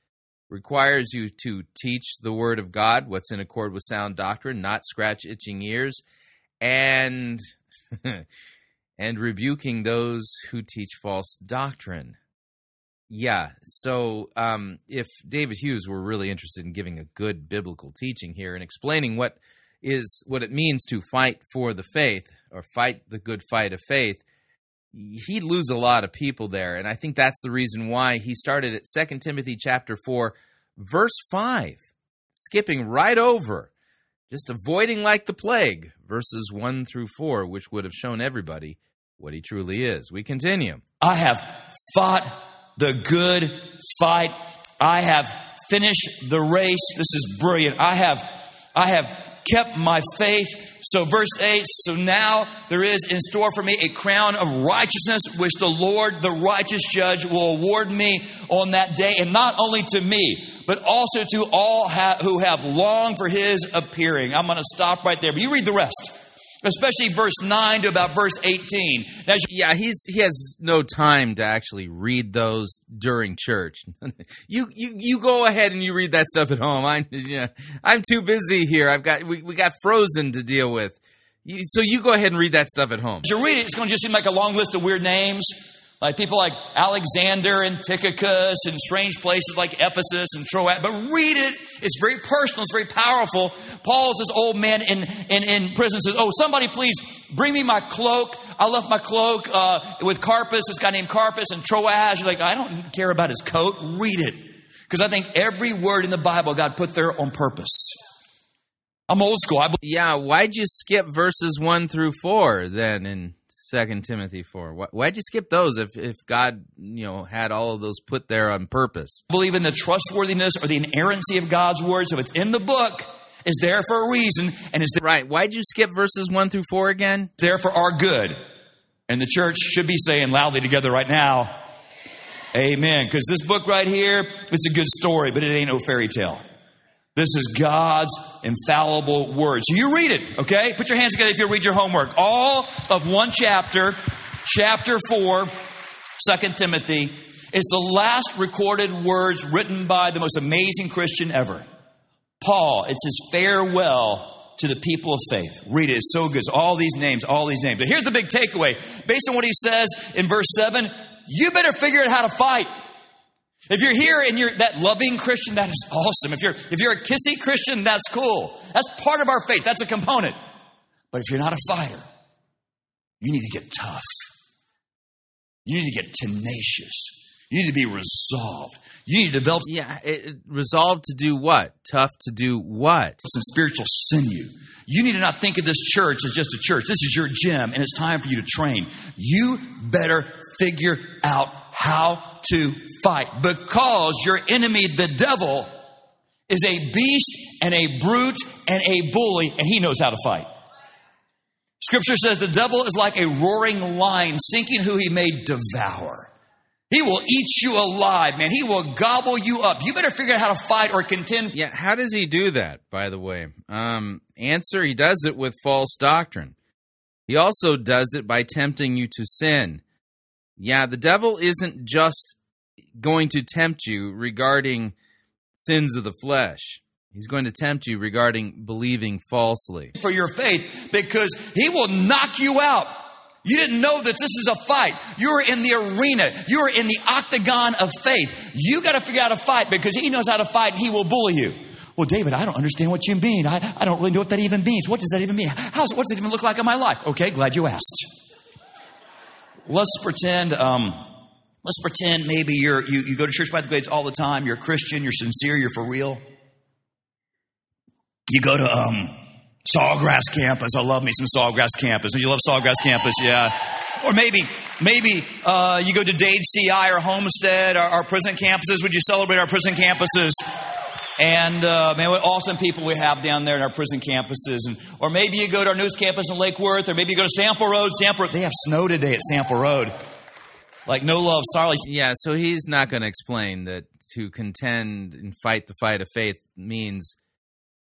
requires you to teach the word of God, what's in accord with sound doctrine, not scratch itching ears, and and rebuking those who teach false doctrine. Yeah, so um, if David Hughes were really interested in giving a good biblical teaching here and explaining what is what it means to fight for the faith or fight the good fight of faith, he'd lose a lot of people there and i think that's the reason why he started at 2 timothy chapter 4 verse 5 skipping right over just avoiding like the plague verses 1 through 4 which would have shown everybody what he truly is we continue I have fought the good fight. I have finished the race. This is brilliant. I have, I have kept my faith. So verse 8, so now there is in store for me a crown of righteousness, which the Lord, the righteous judge, will award me on that day. And not only to me, but also to all ha- who have longed for his appearing. I'm going to stop right there. But you read the rest especially verse 9 to about verse 18. Now, yeah, he's he has no time to actually read those during church. you you you go ahead and you read that stuff at home. I yeah, I'm too busy here. I've got we, we got Frozen to deal with. You, so you go ahead and read that stuff at home. As you read it, it's going to just seem like a long list of weird names. Like people like Alexander and Tychicus and strange places like Ephesus and Troas. But read it. It's very personal. It's very powerful. Paul's this old man in, in, in prison says, Oh, somebody please bring me my cloak. I left my cloak uh, with Carpus, this guy named Carpus and Troas. You're like, I don't care about his coat. Read it. Because I think every word in the Bible God put there on purpose. I'm old school. I Yeah, why'd you skip verses one through four then in Second Timothy four? Why, why'd you skip those if if God you know had all of those put there on purpose? believe in the trustworthiness or the inerrancy of God's word. So if it's in the book, is there for a reason and is right. Why'd you skip verses one through four again? there for our good. And the church should be saying loudly together right now, Amen. Because this book right here, it's a good story, but it ain't no fairy tale. This is God's infallible word. So you read it, okay? Put your hands together if you read your homework. All of one chapter, chapter 4, 2 Timothy, is the last recorded words written by the most amazing Christian ever, Paul, it's his farewell to the people of faith. Read it, it's so good. It's all these names, all these names. But here's the big takeaway. Based on what he says in verse 7, you better figure out how to fight. If you're here and you're that loving Christian, that is awesome. If you're if you're a kissy Christian, that's cool. That's part of our faith. That's a component. But if you're not a fighter, you need to get tough. You need to get tenacious. You need to be resolved. You need to develop Yeah, it, resolved to do what? Tough to do what? some spiritual sinew. You need to not think of this church as just a church. This is your gym, and it's time for you to train. You better figure out how to fight because your enemy, the devil, is a beast and a brute and a bully, and he knows how to fight. Scripture says the devil is like a roaring lion, seeking who he may devour. He will eat you alive, man. He will gobble you up. You better figure out how to fight or contend. Yeah, how does he do that, by the way? Um, answer, he does it with false doctrine. He also does it by tempting you to sin. Yeah, the devil isn't just going to tempt you regarding sins of the flesh. He's going to tempt you regarding believing falsely. for your faith because he will knock you out. You didn't know that this is a fight. You're in the arena. You're in the octagon of faith. You got to figure out a fight because he knows how to fight and he will bully you. Well, David, I don't understand what you mean. I, I don't really know what that even means. What does that even mean? How's, what does it even look like in my life? Okay, glad you asked. Let's pretend, um, let's pretend maybe you're, you, you go to church by the glades all the time. You're a Christian. You're sincere. You're for real. You go to, um, Sawgrass Campus. I love me some Sawgrass Campus. You love Sawgrass Campus? Yeah. Or maybe, maybe uh, you go to Dade CI or Homestead, our, our prison campuses. Would you celebrate our prison campuses? And uh, man, what awesome people we have down there in our prison campuses. And or maybe you go to our news campus in Lake Worth, or maybe you go to Sample Road. Sample, they have snow today at Sample Road. Like no love, sorry. Yeah, so he's not going to explain that to contend and fight the fight of faith means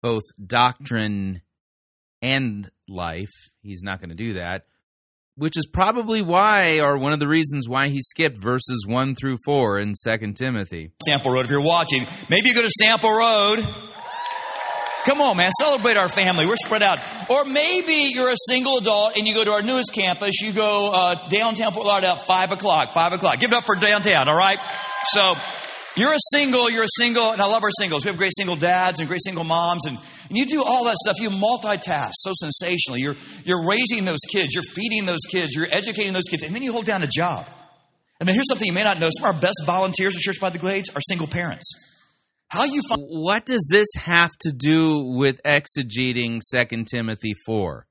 both doctrine and life. He's not going to do that, which is probably why, or one of the reasons why he skipped verses 1 through 4 in 2 Timothy. Sample Road. If you're watching, maybe you go to Sample Road. Come on, man, celebrate our family. We're spread out. Or maybe you're a single adult and you go to our newest campus. You go uh, downtown Fort Lauderdale at five o'clock. Five o'clock. Give it up for downtown. All right. So you're a single. You're a single, and I love our singles. We have great single dads and great single moms, and, and you do all that stuff. You multitask so sensationally. You're you're raising those kids. You're feeding those kids. You're educating those kids, and then you hold down a job. And then here's something you may not know: some of our best volunteers at Church by the Glades are single parents. How you find What does this have to do with exegeting 2 Timothy 4?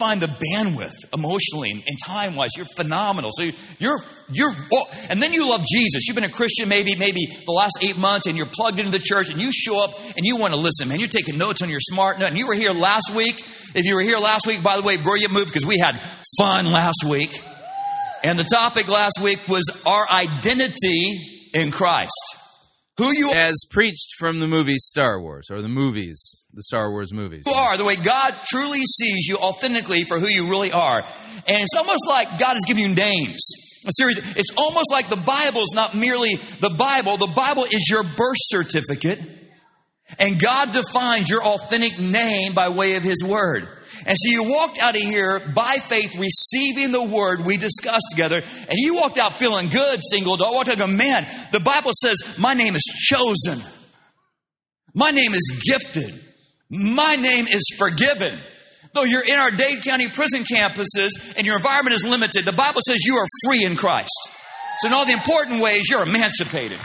find the bandwidth emotionally and, time wise. You're phenomenal. So you're you're oh, and then you love Jesus. You've been a Christian maybe maybe the last eight months, and you're plugged into the church, and you show up and you want to listen, man. You're taking notes on your smart note. And you were here last week. If you were here last week, by the way, brilliant move because we had fun last week. And the topic last week was our identity in Christ. Who you As preached from the movie Star Wars, or the movies, the Star Wars movies. you are, the way God truly sees you authentically for who you really are. And it's almost like God has given you names. Seriously, it's almost like the Bible is not merely the Bible, the Bible is your birth certificate. And God defines your authentic name by way of His Word. And so you walked out of here by faith, receiving the Word we discussed together, and you walked out feeling good, single adult. Walked out going, man, the Bible says my name is chosen. My name is gifted. My name is forgiven. Though you're in our Dade County prison campuses and your environment is limited, the Bible says you are free in Christ. So, in all the important ways, you're emancipated.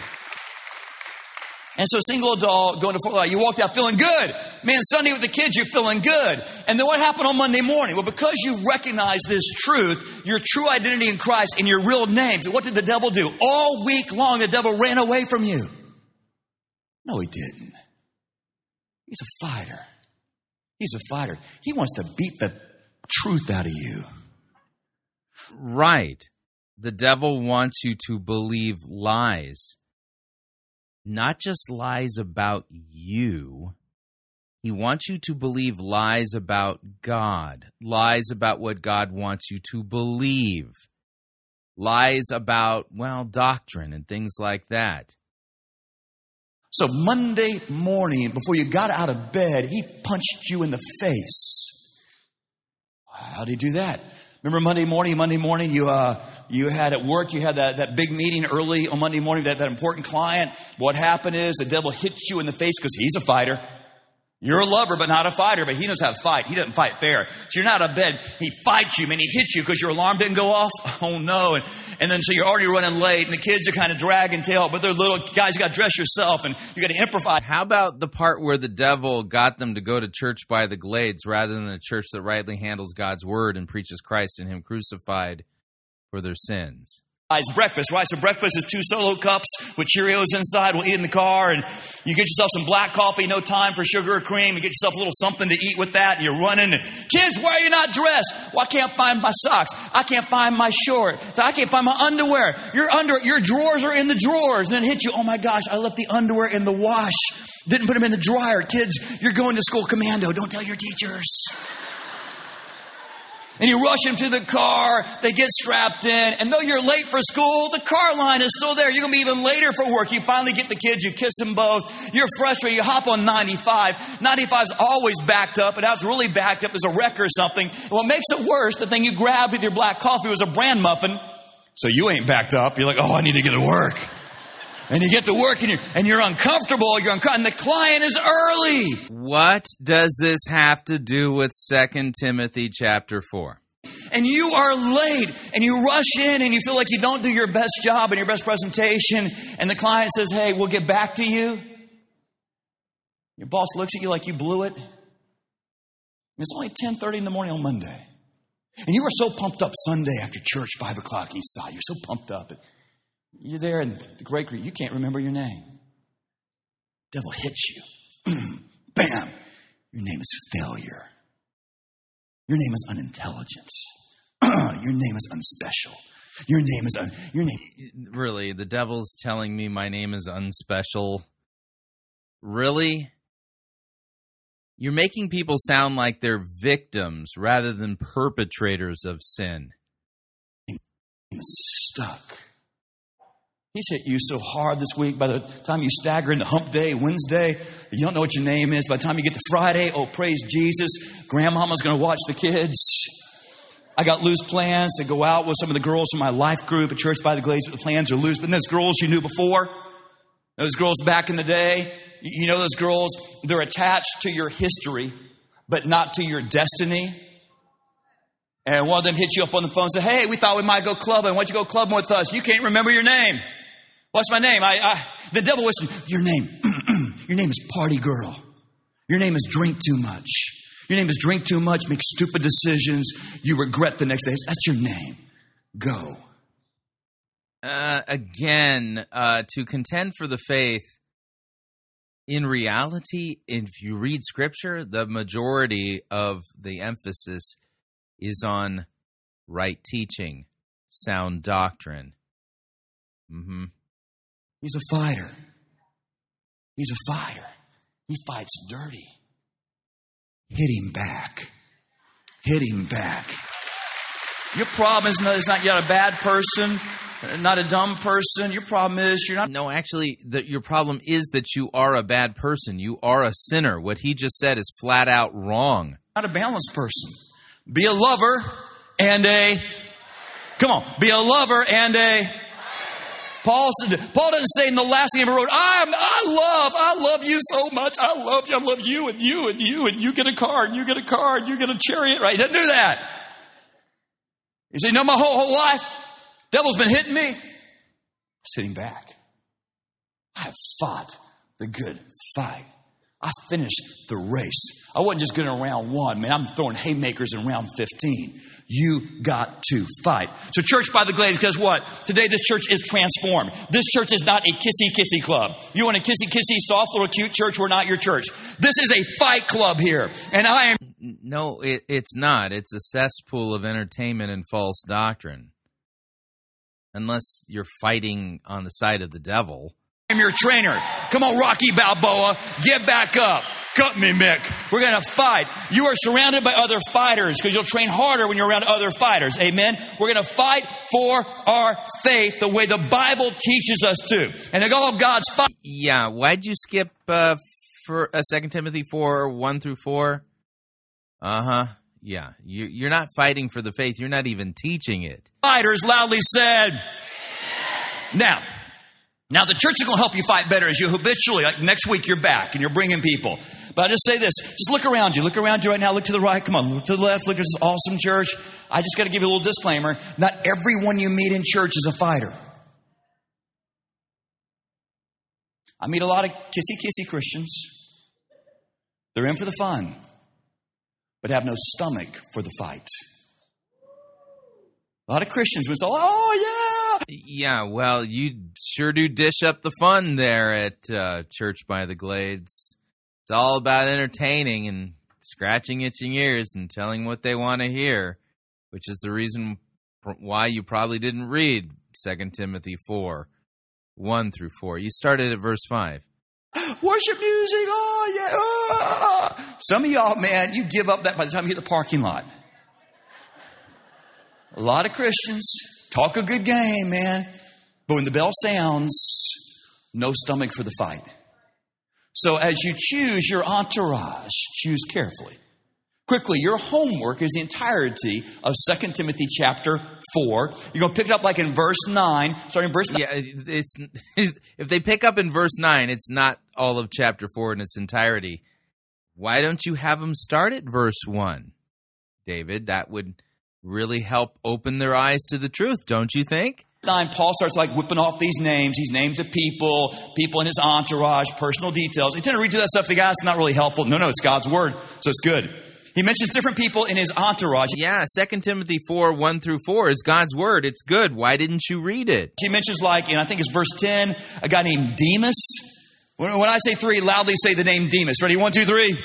And so, single adult going to Fort Lauderdale, you walked out feeling good. Man, Sunday with the kids, you're feeling good. And then what happened on Monday morning? Well, because you recognize this truth, your true identity in Christ and your real names, what did the devil do? All week long, the devil ran away from you. No, he didn't. He's a fighter. He's a fighter. He wants to beat the truth out of you. Right. The devil wants you to believe lies. Not just lies about you. He wants you to believe lies about God, lies about what God wants you to believe, lies about, well, doctrine and things like that. So Monday morning, before you got out of bed, he punched you in the face. How'd he do that? Remember Monday morning, Monday morning, you, uh, you had at work, you had that, that big meeting early on Monday morning, that, that important client. What happened is the devil hits you in the face because he's a fighter. You're a lover, but not a fighter, but he knows how to fight. He doesn't fight fair. So you're not out of bed. He fights you, man. He hits you because your alarm didn't go off. Oh no. And, and then so you're already running late and the kids are kind of dragging tail, but they're little guys. You got to dress yourself and you got to improvise. How about the part where the devil got them to go to church by the glades rather than the church that rightly handles God's word and preaches Christ and Him crucified for their sins? It's breakfast, right? So breakfast is two solo cups with Cheerios inside. We'll eat in the car and you get yourself some black coffee, no time for sugar or cream. You get yourself a little something to eat with that and you're running. And, Kids, why are you not dressed? Well, I can't find my socks. I can't find my short. So I can't find my underwear. Your under, your drawers are in the drawers. And then it hit you. Oh my gosh, I left the underwear in the wash. Didn't put them in the dryer. Kids, you're going to school commando. Don't tell your teachers. And you rush them to the car, they get strapped in, and though you're late for school, the car line is still there. You're gonna be even later for work. You finally get the kids, you kiss them both, you're frustrated, you hop on 95. 95's always backed up, and how it's really backed up is a wreck or something. And what makes it worse, the thing you grabbed with your black coffee was a bran muffin, so you ain't backed up. You're like, oh, I need to get to work. And you get to work and you're, and you're uncomfortable, you're unco- and the client is early. What does this have to do with Second Timothy chapter 4? and you are late and you rush in and you feel like you don't do your best job and your best presentation and the client says hey we'll get back to you. Your boss looks at you like you blew it. It's only 10.30 in the morning on monday. And you were so pumped up sunday after church 5 o'clock east side you're so pumped up you're there and the great you can't remember your name devil hits you bam your name is failure your name is unintelligence. your name is unspecial. Your name is un- your name. Really, the devil's telling me my name is unspecial. Really? You're making people sound like they're victims rather than perpetrators of sin. Stuck. He's hit you so hard this week. By the time you stagger into hump day, Wednesday, you don't know what your name is. By the time you get to Friday, oh, praise Jesus, grandmama's going to watch the kids. I got loose plans to go out with some of the girls from my life group at Church by the Glades, but the plans are loose. But those girls you knew before, those girls back in the day, you know those girls, they're attached to your history, but not to your destiny. And one of them hit you up on the phone and said, Hey, we thought we might go clubbing. Why don't you go clubbing with us? You can't remember your name. What's my name? I, I the devil whispers, Your name, your name is Party Girl. Your name is Drink Too Much. Your name is Drink Too Much, make stupid decisions. You regret the next day. That's your name. Go. Uh, again, uh, to contend for the faith, in reality, if you read scripture, the majority of the emphasis is on right teaching, sound doctrine. hmm He's a fighter. He's a fighter. He fights dirty. Hit him back. Hit him back. Your problem is not, is not you're not a bad person, not a dumb person. Your problem is you're not. No, actually, the, your problem is that you are a bad person. You are a sinner. What he just said is flat out wrong. Not a balanced person. Be a lover and a. Come on. Be a lover and a. Paul, said- Paul doesn't say in the last thing he ever wrote, I, I love, I love you so much. I love you. I love you and you and you and you get a car and you get a car and you get a chariot. Right? He doesn't do that. He said, you know, my whole, whole life, devil's been hitting me. Sitting back. I have fought the good fight. I finished the race. I wasn't just getting around one, man. I'm throwing haymakers in round 15. You got to fight. So, church by the glades, guess what? Today, this church is transformed. This church is not a kissy kissy club. You want a kissy kissy, soft little cute church? We're not your church. This is a fight club here. And I am No, it, it's not. It's a cesspool of entertainment and false doctrine. Unless you're fighting on the side of the devil. I'm your trainer. Come on, Rocky Balboa, get back up. Cut me, Mick. We're going to fight. You are surrounded by other fighters because you'll train harder when you're around other fighters. Amen. We're going to fight for our faith the way the Bible teaches us to. And they're all God's fight. Yeah, why'd you skip uh, for uh, Second Timothy four one through four? Uh huh. Yeah, you, you're not fighting for the faith. You're not even teaching it. Fighters loudly said. Now, now the church is going to help you fight better as you habitually, like next week you're back and you're bringing people. But I just say this, just look around you. Look around you right now. Look to the right. Come on. Look to the left. Look at this awesome church. I just got to give you a little disclaimer. Not everyone you meet in church is a fighter. I meet a lot of kissy kissy Christians. They're in for the fun, but have no stomach for the fight. A lot of Christians would say, oh, yeah. Yeah, well, you sure do dish up the fun there at uh, Church by the Glades. It's all about entertaining and scratching itching ears and telling what they want to hear, which is the reason why you probably didn't read 2 Timothy 4 1 through 4. You started at verse 5. Worship music. Oh, yeah. ah. Some of y'all, man, you give up that by the time you hit the parking lot. A lot of Christians talk a good game, man. But when the bell sounds, no stomach for the fight. So as you choose your entourage, choose carefully. Quickly, your homework is the entirety of 2 Timothy chapter 4. You're going to pick it up like in verse 9, starting in verse 9. Yeah, it's if they pick up in verse 9, it's not all of chapter 4 in its entirety. Why don't you have them start at verse 1? David, that would really help open their eyes to the truth, don't you think? 9, Paul starts like whipping off these names, these names of people, people in his entourage, personal details. You tend to read through that stuff, the guys, it's not really helpful. No, no, it's God's word, so it's good. He mentions different people in his entourage. Yeah, 2 Timothy 4 1 through 4 is God's word. It's good. Why didn't you read it? He mentions, like, and I think it's verse 10, a guy named Demas. When, when I say three, loudly say the name Demas. Ready? One, two, three.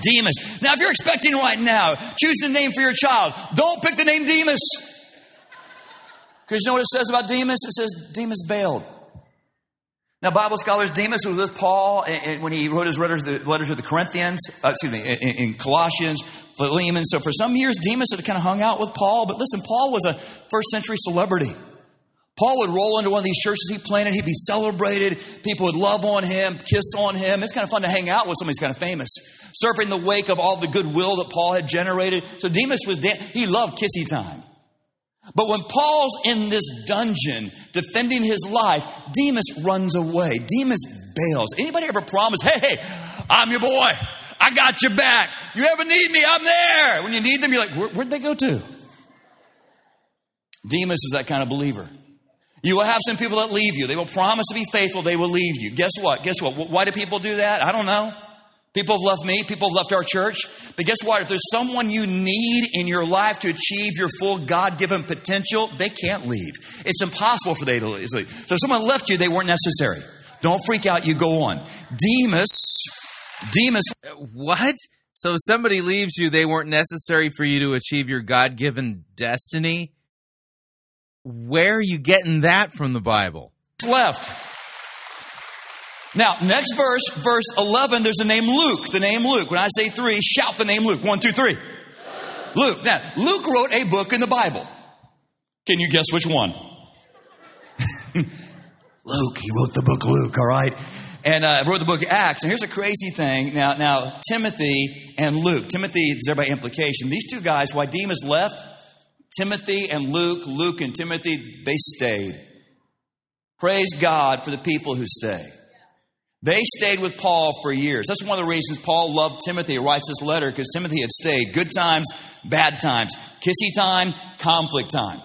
Demas. Now, if you're expecting right now, choose the name for your child. Don't pick the name Demas. Because you know what it says about Demas? It says Demas bailed. Now, Bible scholars, Demas was with Paul when he wrote his letters, the letters to the Corinthians, uh, excuse me, in, in Colossians, Philemon. So for some years, Demas had kind of hung out with Paul. But listen, Paul was a first century celebrity. Paul would roll into one of these churches he planted. He'd be celebrated. People would love on him, kiss on him. It's kind of fun to hang out with somebody who's kind of famous. Surfing the wake of all the goodwill that Paul had generated. So Demas was, dan- he loved kissy time. But when Paul's in this dungeon defending his life, Demas runs away. Demas bails. Anybody ever promise, hey, hey, I'm your boy. I got your back. You ever need me? I'm there. When you need them, you're like, Where, where'd they go to? Demas is that kind of believer. You will have some people that leave you. They will promise to be faithful. They will leave you. Guess what? Guess what? Why do people do that? I don't know. People have left me. People have left our church. But guess what? If there's someone you need in your life to achieve your full God given potential, they can't leave. It's impossible for them to leave. So if someone left you, they weren't necessary. Don't freak out. You go on. Demas, Demas. What? So if somebody leaves you, they weren't necessary for you to achieve your God given destiny? Where are you getting that from the Bible? left. Now, next verse, verse 11, there's a name Luke. The name Luke. When I say three, shout the name Luke. One, two, three. Luke. Now, Luke wrote a book in the Bible. Can you guess which one? Luke. He wrote the book Luke, all right? And uh, wrote the book Acts. And here's a crazy thing. Now, now Timothy and Luke. Timothy is there by implication. These two guys, why Demas left, Timothy and Luke, Luke and Timothy, they stayed. Praise God for the people who stay. They stayed with Paul for years. That's one of the reasons Paul loved Timothy. Writes this letter because Timothy had stayed. Good times, bad times. Kissy time, conflict time.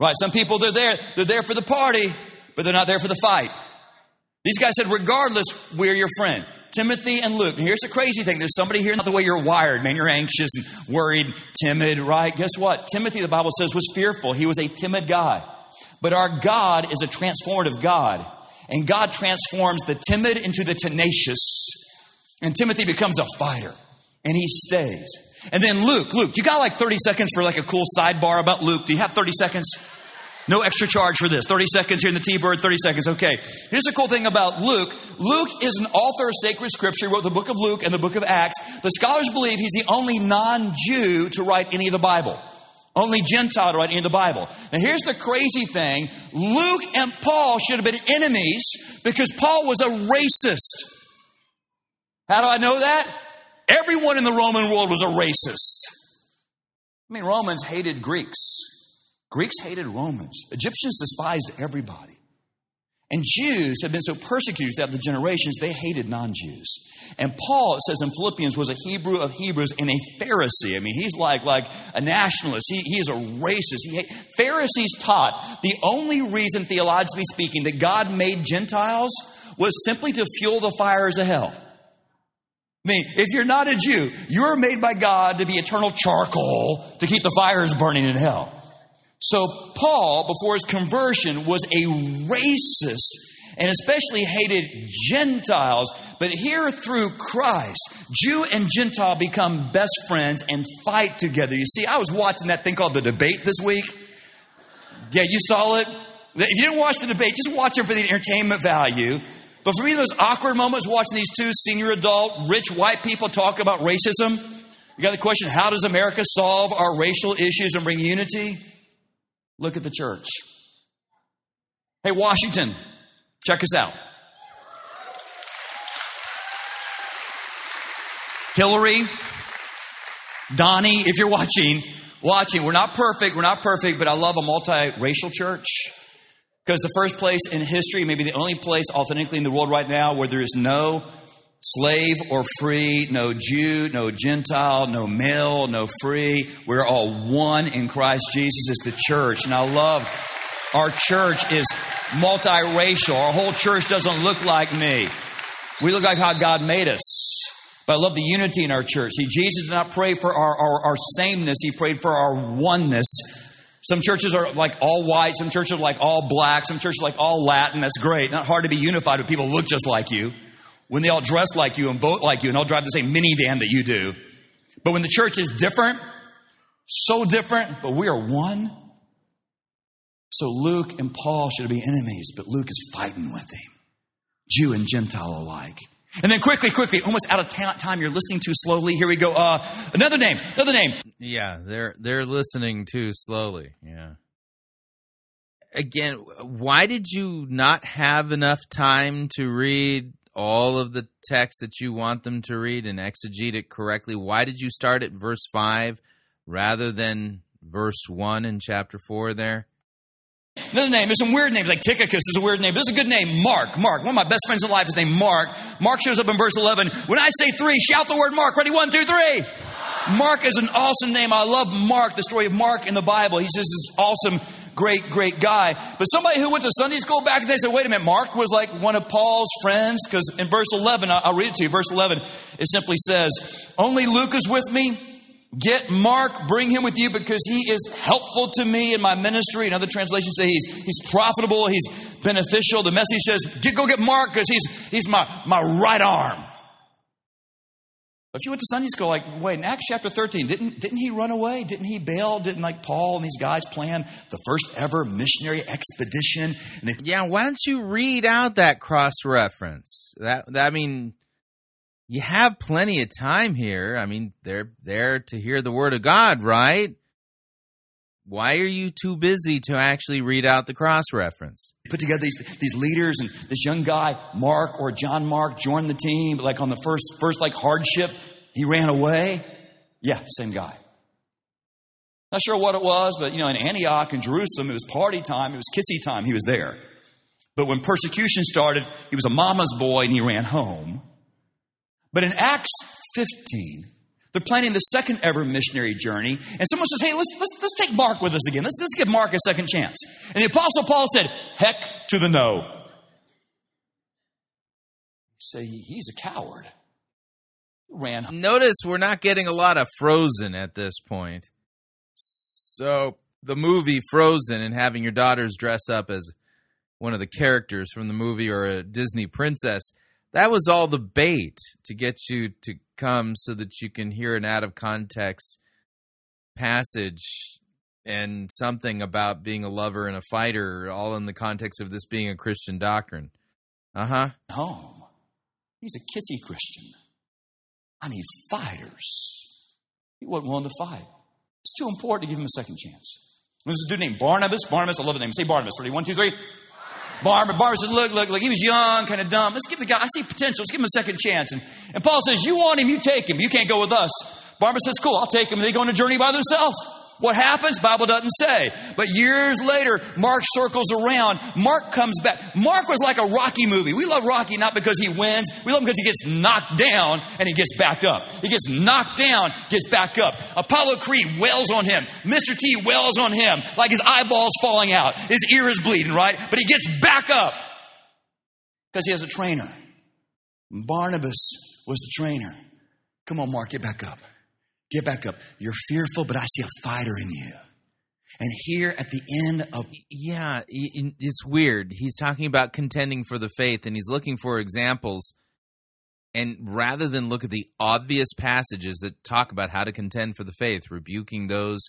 Right? Some people, they're there, they're there for the party, but they're not there for the fight. These guys said, regardless, we're your friend. Timothy and Luke. And here's the crazy thing. There's somebody here, not the way you're wired, man. You're anxious and worried, timid, right? Guess what? Timothy, the Bible says, was fearful. He was a timid guy. But our God is a transformative God. And God transforms the timid into the tenacious. And Timothy becomes a fighter. And he stays. And then Luke, Luke, you got like 30 seconds for like a cool sidebar about Luke? Do you have 30 seconds? No extra charge for this. 30 seconds here in the T-Bird, 30 seconds. Okay. Here's the cool thing about Luke. Luke is an author of sacred scripture. He wrote the book of Luke and the book of Acts. But scholars believe he's the only non-Jew to write any of the Bible. Only Gentile to write of the Bible. Now here's the crazy thing. Luke and Paul should have been enemies because Paul was a racist. How do I know that? Everyone in the Roman world was a racist. I mean, Romans hated Greeks. Greeks hated Romans. Egyptians despised everybody. And Jews have been so persecuted throughout the generations, they hated non Jews. And Paul, it says in Philippians, was a Hebrew of Hebrews and a Pharisee. I mean, he's like, like a nationalist. He, he is a racist. He Pharisees taught the only reason, theologically speaking, that God made Gentiles was simply to fuel the fires of hell. I mean, if you're not a Jew, you're made by God to be eternal charcoal to keep the fires burning in hell. So, Paul, before his conversion, was a racist and especially hated Gentiles. But here through Christ, Jew and Gentile become best friends and fight together. You see, I was watching that thing called The Debate this week. Yeah, you saw it. If you didn't watch the debate, just watch it for the entertainment value. But for me, those awkward moments watching these two senior adult, rich white people talk about racism, you got the question how does America solve our racial issues and bring unity? Look at the church. Hey, Washington, check us out. Hillary, Donnie, if you're watching, watching, we're not perfect, we're not perfect, but I love a multiracial church. Because the first place in history, maybe the only place authentically in the world right now where there is no slave or free, no Jew, no Gentile, no male, no free. We're all one in Christ Jesus is the church. And I love our church is multiracial. Our whole church doesn't look like me. We look like how God made us. But I love the unity in our church. See, Jesus did not pray for our, our, our sameness, He prayed for our oneness. Some churches are like all white, some churches are like all black, some churches are like all Latin. That's great. Not hard to be unified when people look just like you when they all dress like you and vote like you and all drive the same minivan that you do. But when the church is different, so different, but we are one. So Luke and Paul should be enemies, but Luke is fighting with him, Jew and Gentile alike. And then quickly, quickly, almost out of time, you're listening too slowly. Here we go. Uh, another name, another name. Yeah, they're they're listening too slowly. Yeah. Again, why did you not have enough time to read all of the text that you want them to read and exegete it correctly? Why did you start at verse 5 rather than verse 1 in chapter 4 there? Another name, there's some weird names, like Tychicus is a weird name. This is a good name, Mark. Mark. One of my best friends in life is named Mark. Mark shows up in verse 11. When I say three, shout the word Mark. Ready? One, two, three. Mark is an awesome name. I love Mark, the story of Mark in the Bible. He's just this awesome great, great guy. But somebody who went to Sunday school back and they said, wait a minute, Mark was like one of Paul's friends. Because in verse 11, I'll read it to you. Verse 11, it simply says, Only Luke is with me. Get Mark, bring him with you because he is helpful to me in my ministry. Another translation say he's, he's profitable, he's beneficial. The message says, get, go get Mark because he's, he's my, my right arm. If you went to Sunday school, like, wait, in Acts chapter 13, didn't, didn't he run away? Didn't he bail? Didn't like Paul and these guys plan the first ever missionary expedition? They- yeah, why don't you read out that cross reference? That, that I mean, you have plenty of time here. I mean, they're there to hear the word of God, right? Why are you too busy to actually read out the cross reference? Put together these, these leaders and this young guy, Mark or John Mark, joined the team, like on the first, first like hardship, he ran away. Yeah, same guy. Not sure what it was, but you know, in Antioch and Jerusalem, it was party time, it was kissy time, he was there. But when persecution started, he was a mama's boy and he ran home. But in Acts 15, they're planning the second ever missionary journey. And someone says, hey, let's, let's, let's take Mark with us again. Let's, let's give Mark a second chance. And the Apostle Paul said, heck to the no. Say, he's a coward. Ran. Notice we're not getting a lot of Frozen at this point. So the movie Frozen and having your daughters dress up as one of the characters from the movie or a Disney princess, that was all the bait to get you to come so that you can hear an out of context passage and something about being a lover and a fighter, all in the context of this being a Christian doctrine. Uh huh. home. He's a kissy Christian. I need fighters. He wasn't willing to fight. It's too important to give him a second chance. There's this dude named Barnabas. Barnabas, I love the name. Say Barnabas. Ready? One, two, three. Barnabas, Barnabas said, look, look, look, he was young, kind of dumb. Let's give the guy, I see potential. Let's give him a second chance. And, and Paul says, you want him, you take him. You can't go with us. Barnabas says, cool, I'll take him. And they go on a journey by themselves. What happens? Bible doesn't say. But years later, Mark circles around. Mark comes back. Mark was like a Rocky movie. We love Rocky not because he wins. We love him because he gets knocked down and he gets back up. He gets knocked down, gets back up. Apollo Creed wails on him. Mr. T wails on him like his eyeballs falling out. His ear is bleeding, right? But he gets back up because he has a trainer. Barnabas was the trainer. Come on, Mark, get back up. Get back up. You're fearful, but I see a fighter in you. And here at the end of. Yeah, it's weird. He's talking about contending for the faith and he's looking for examples. And rather than look at the obvious passages that talk about how to contend for the faith, rebuking those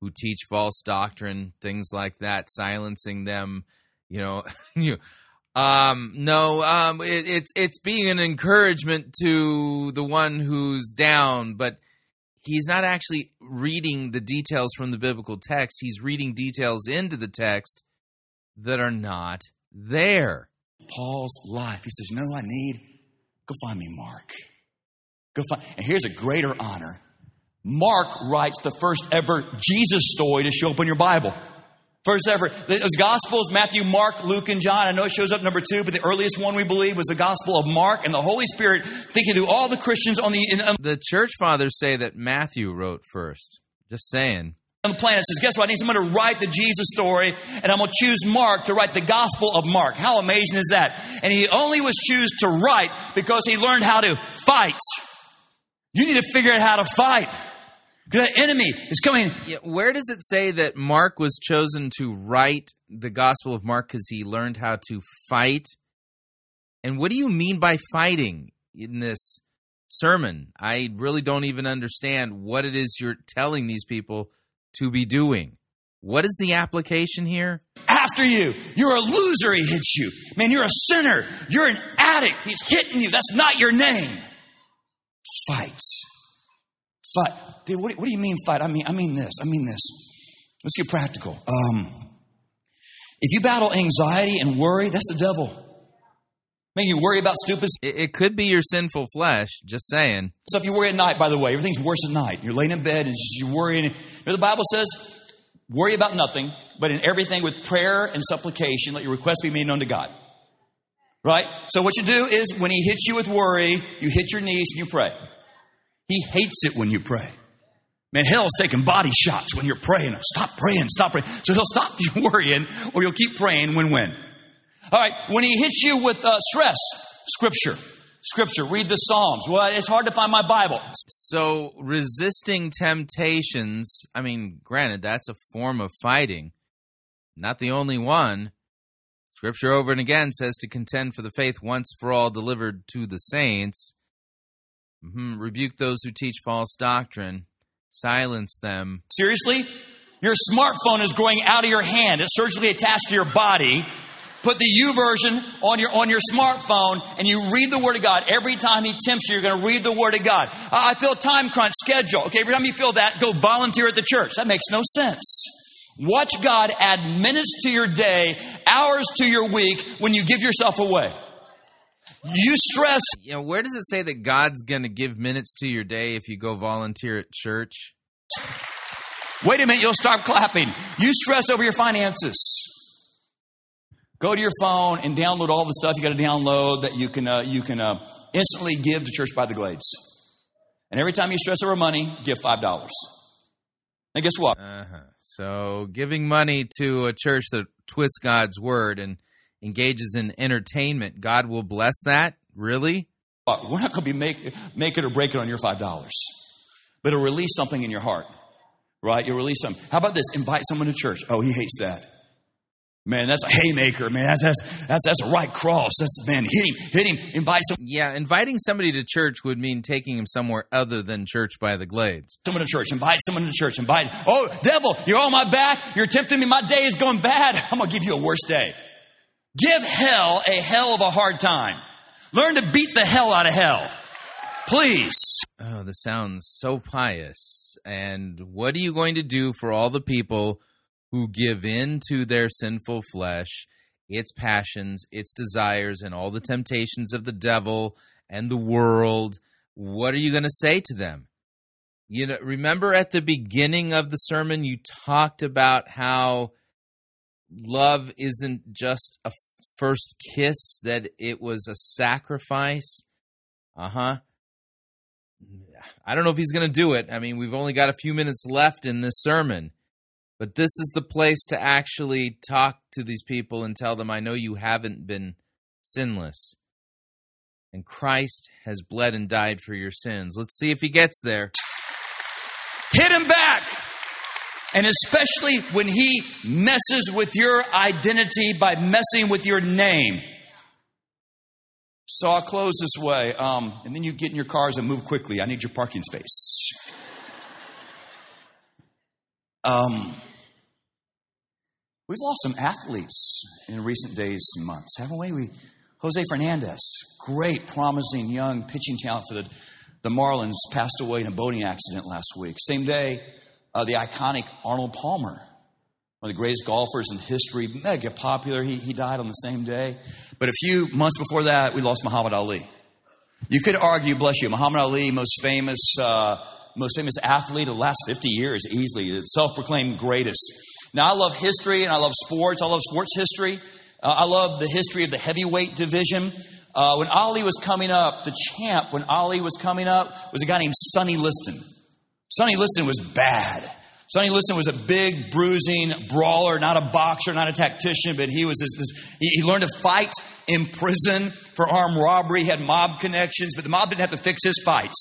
who teach false doctrine, things like that, silencing them, you know, you um no um it, it's it's being an encouragement to the one who's down but he's not actually reading the details from the biblical text he's reading details into the text that are not there Paul's life. He says, No, I need, go find me Mark. Go find, and here's a greater honor. Mark writes the first ever Jesus story to show up in your Bible. First ever. The Gospels, Matthew, Mark, Luke, and John. I know it shows up number two, but the earliest one we believe was the Gospel of Mark and the Holy Spirit thinking through all the Christians on the, in, on the church fathers say that matthew wrote first just saying On the planet says, guess what? I need someone to write the Jesus story, and I'm going to choose Mark to write the Gospel of Mark. How amazing is that? And he only was choose to write because he learned how to fight. You need to figure out how to fight. The enemy is coming. Yeah, where does it say that Mark was chosen to write the Gospel of Mark because he learned how to fight? And what do you mean by fighting in this sermon? I really don't even understand what it is you're telling these people to be doing. What is the application here? After you. You're a loser, he hits you. Man, you're a sinner. You're an addict. He's hitting you. That's not your name. Fight. Fight. Dude, what, what do you mean fight? I mean, I mean this. I mean this. Let's get practical. Um, if you battle anxiety and worry, that's the devil. Making you worry about stupid It, it could be your sinful flesh, just saying. stuff. You worry at night, by the way. Everything's worse at night. You're laying in bed and just, you're worrying. You know, the Bible says, worry about nothing, but in everything with prayer and supplication, let your requests be made known to God. Right? So what you do is when he hits you with worry, you hit your knees and you pray. He hates it when you pray. Man, hell's taking body shots when you're praying. Stop praying, stop praying. So he'll stop you worrying or you'll keep praying when when. All right, when he hits you with uh, stress, scripture. Scripture, read the Psalms. Well, it's hard to find my Bible. So, resisting temptations, I mean, granted, that's a form of fighting. Not the only one. Scripture over and again says to contend for the faith once for all delivered to the saints. Mhm, Rebuke those who teach false doctrine. Silence them. Seriously? Your smartphone is growing out of your hand. It's surgically attached to your body. Put the U version on your on your smartphone and you read the Word of God. Every time He tempts you, you're going to read the Word of God. I feel time crunch schedule. Okay, every time you feel that, go volunteer at the church. That makes no sense. Watch God add minutes to your day, hours to your week when you give yourself away. You stress. Know, where does it say that God's going to give minutes to your day if you go volunteer at church? Wait a minute, you'll stop clapping. You stress over your finances. Go to your phone and download all the stuff you got to download that you can uh, you can uh, instantly give to Church by the Glades. And every time you stress over money, give five dollars. And guess what? Uh-huh. So, giving money to a church that twists God's word and engages in entertainment, God will bless that? Really? We're not going to be make make it or break it on your five dollars, but it'll release something in your heart, right? You'll release something. How about this? Invite someone to church. Oh, he hates that. Man, that's a haymaker, man. That's that's that's, that's a right cross. That's man, hit him, hit him, invite some Yeah, inviting somebody to church would mean taking him somewhere other than church by the Glades. someone to church, invite someone to church, invite. Oh, devil, you're on my back. You're tempting me. My day is going bad. I'm gonna give you a worse day. Give hell a hell of a hard time. Learn to beat the hell out of hell, please. Oh, this sounds so pious. And what are you going to do for all the people who give in to their sinful flesh, its passions, its desires, and all the temptations of the devil and the world? What are you going to say to them? You know, remember at the beginning of the sermon, you talked about how love isn't just a first kiss, that it was a sacrifice. Uh huh. I don't know if he's going to do it. I mean, we've only got a few minutes left in this sermon, but this is the place to actually talk to these people and tell them, I know you haven't been sinless. And Christ has bled and died for your sins. Let's see if he gets there. Hit him back. And especially when he messes with your identity by messing with your name. So I'll close this way. Um, and then you get in your cars and move quickly. I need your parking space. Um, we've lost some athletes in recent days and months, haven't we? we Jose Fernandez, great, promising young pitching talent for the, the Marlins, passed away in a boating accident last week. Same day, uh, the iconic Arnold Palmer, one of the greatest golfers in history, mega popular. He, he died on the same day. But a few months before that, we lost Muhammad Ali. You could argue, bless you, Muhammad Ali, most famous, uh, most famous athlete of the last 50 years, easily, the self-proclaimed greatest. Now, I love history and I love sports. I love sports history. Uh, I love the history of the heavyweight division. Uh, when Ali was coming up, the champ, when Ali was coming up, was a guy named Sonny Liston. Sonny Liston was bad. Sonny Liston was a big, bruising brawler, not a boxer, not a tactician, but he was this, this he, he learned to fight in prison for armed robbery. He had mob connections, but the mob didn't have to fix his fights.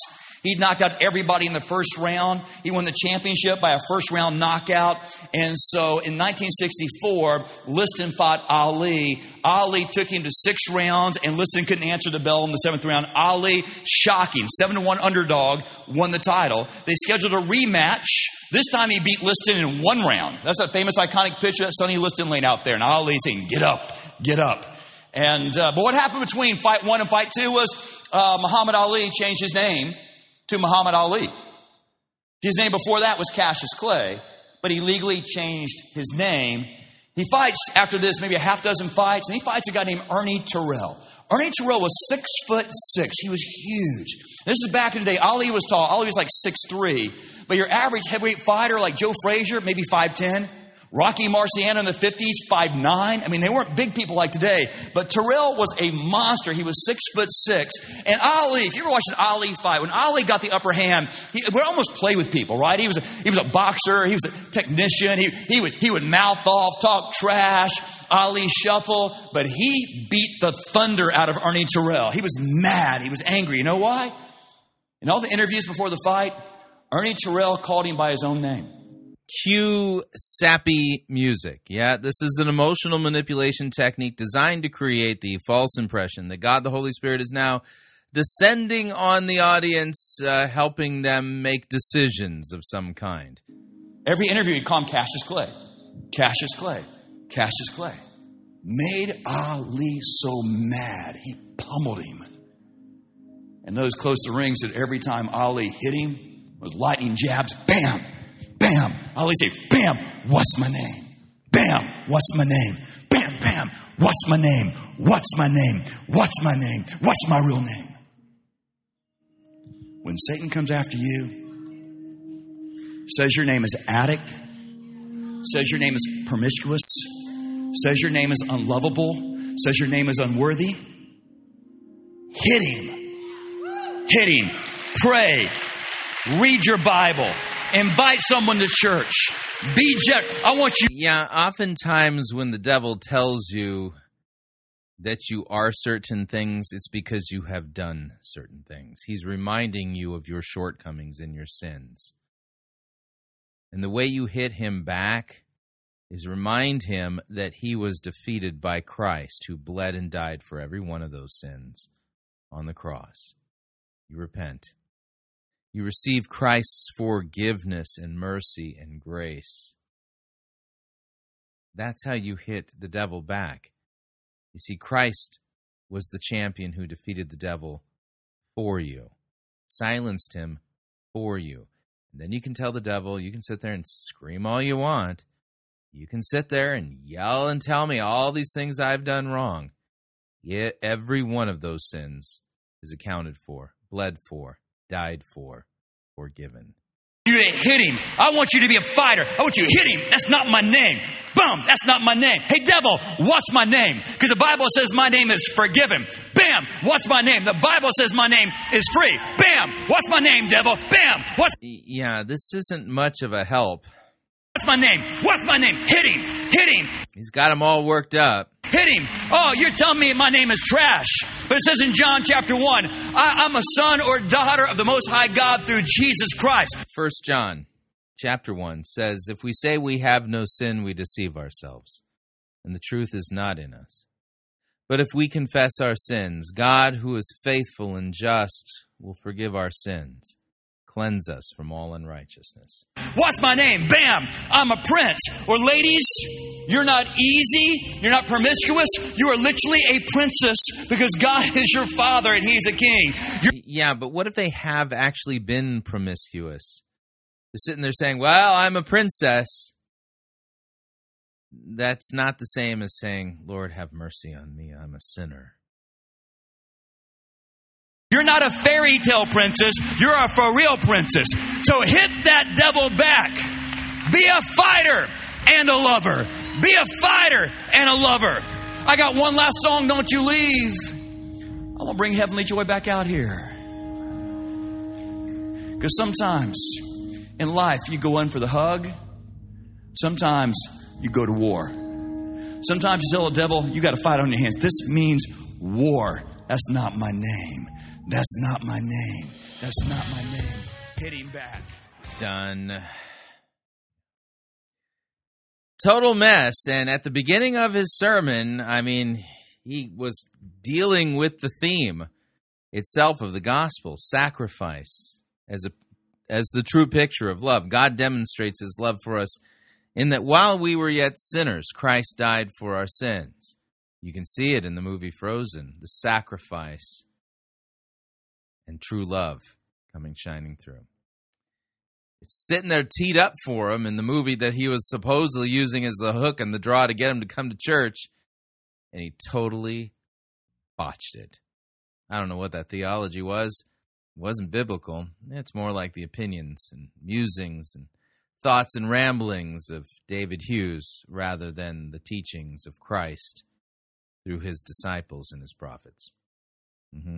He knocked out everybody in the first round. He won the championship by a first round knockout. And so in 1964, Liston fought Ali. Ali took him to six rounds, and Liston couldn't answer the bell in the seventh round. Ali, shocking, seven to one underdog, won the title. They scheduled a rematch. This time he beat Liston in one round. That's that famous iconic picture that Sonny Liston laid out there. And Ali saying, "Get up, get up." And uh, but what happened between fight one and fight two was uh, Muhammad Ali changed his name to Muhammad Ali. His name before that was Cassius Clay, but he legally changed his name. He fights after this maybe a half dozen fights, and he fights a guy named Ernie Terrell. Ernie Terrell was six foot six. He was huge. This is back in the day. Ali was tall. Ali was like six three. But your average heavyweight fighter like Joe Frazier, maybe 5'10. Rocky Marciano in the 50s, 5'9. I mean, they weren't big people like today, but Terrell was a monster. He was six foot six. And Ali, if you ever watched an Ali fight, when Ali got the upper hand, he would almost play with people, right? He was a, he was a boxer, he was a technician, he, he, would, he would mouth off, talk trash, Ali shuffle, but he beat the thunder out of Ernie Terrell. He was mad, he was angry. You know why? In all the interviews before the fight, Ernie Terrell called him by his own name. Cue sappy music. Yeah, this is an emotional manipulation technique designed to create the false impression that God the Holy Spirit is now descending on the audience, uh, helping them make decisions of some kind. Every interview, he'd call him Cassius Clay. Cassius Clay. Cassius Clay. Made Ali so mad, he pummeled him. And those close to the ring said every time Ali hit him with lightning jabs, bam, bam. I always say, bam, what's my name? Bam, what's my name? Bam, bam, what's my name? What's my name? What's my name? What's my real name? When Satan comes after you, says your name is addict, says your name is promiscuous, says your name is unlovable, says your name is unworthy, hit him. Hit him. Pray. Read your Bible. Invite someone to church. Be gen- I want you. Yeah, oftentimes when the devil tells you that you are certain things, it's because you have done certain things. He's reminding you of your shortcomings and your sins. And the way you hit him back is remind him that he was defeated by Christ, who bled and died for every one of those sins on the cross. You repent. You receive Christ's forgiveness and mercy and grace. That's how you hit the devil back. You see, Christ was the champion who defeated the devil for you, silenced him for you. And then you can tell the devil, you can sit there and scream all you want. You can sit there and yell and tell me all these things I've done wrong. Yet every one of those sins is accounted for, bled for, died for, forgiven. You to hit him. I want you to be a fighter. I want you to hit him. That's not my name. Boom. That's not my name. Hey, devil, what's my name? Because the Bible says my name is forgiven. Bam. What's my name? The Bible says my name is free. Bam. What's my name, devil? Bam. What's Yeah, this isn't much of a help. what's my name? What's my name? Hit him. Hit him. He's got him all worked up. Hit him. Oh, you're telling me my name is trash. But it says in John chapter 1, I, I'm a son or daughter of the Most High God through Jesus Christ. First John chapter 1 says, If we say we have no sin, we deceive ourselves, and the truth is not in us. But if we confess our sins, God, who is faithful and just, will forgive our sins, cleanse us from all unrighteousness. What's my name? Bam! I'm a prince. Or ladies, you're not easy. You're not promiscuous. You are literally a princess because God is your father and He's a king. You're Yeah, but what if they have actually been promiscuous? They're sitting there saying, Well, I'm a princess. That's not the same as saying, Lord, have mercy on me. I'm a sinner. You're not a fairy tale princess. You're a for real princess. So hit that devil back. Be a fighter and a lover. Be a fighter and a lover. I got one last song. Don't you leave. I want to bring heavenly joy back out here. Because sometimes in life you go in for the hug. Sometimes you go to war. Sometimes you tell the devil, you got to fight on your hands. This means war. That's not my name. That's not my name. That's not my name. Hit him back. Done. Total mess. And at the beginning of his sermon, I mean, he was dealing with the theme itself of the gospel sacrifice as a as the true picture of love. God demonstrates his love for us in that while we were yet sinners, Christ died for our sins. You can see it in the movie Frozen, the sacrifice and true love coming shining through. It's sitting there teed up for him in the movie that he was supposedly using as the hook and the draw to get him to come to church, and he totally botched it. I don't know what that theology was. It wasn't biblical. It's more like the opinions and musings and thoughts and ramblings of David Hughes rather than the teachings of Christ through his disciples and his prophets. Mm-hmm.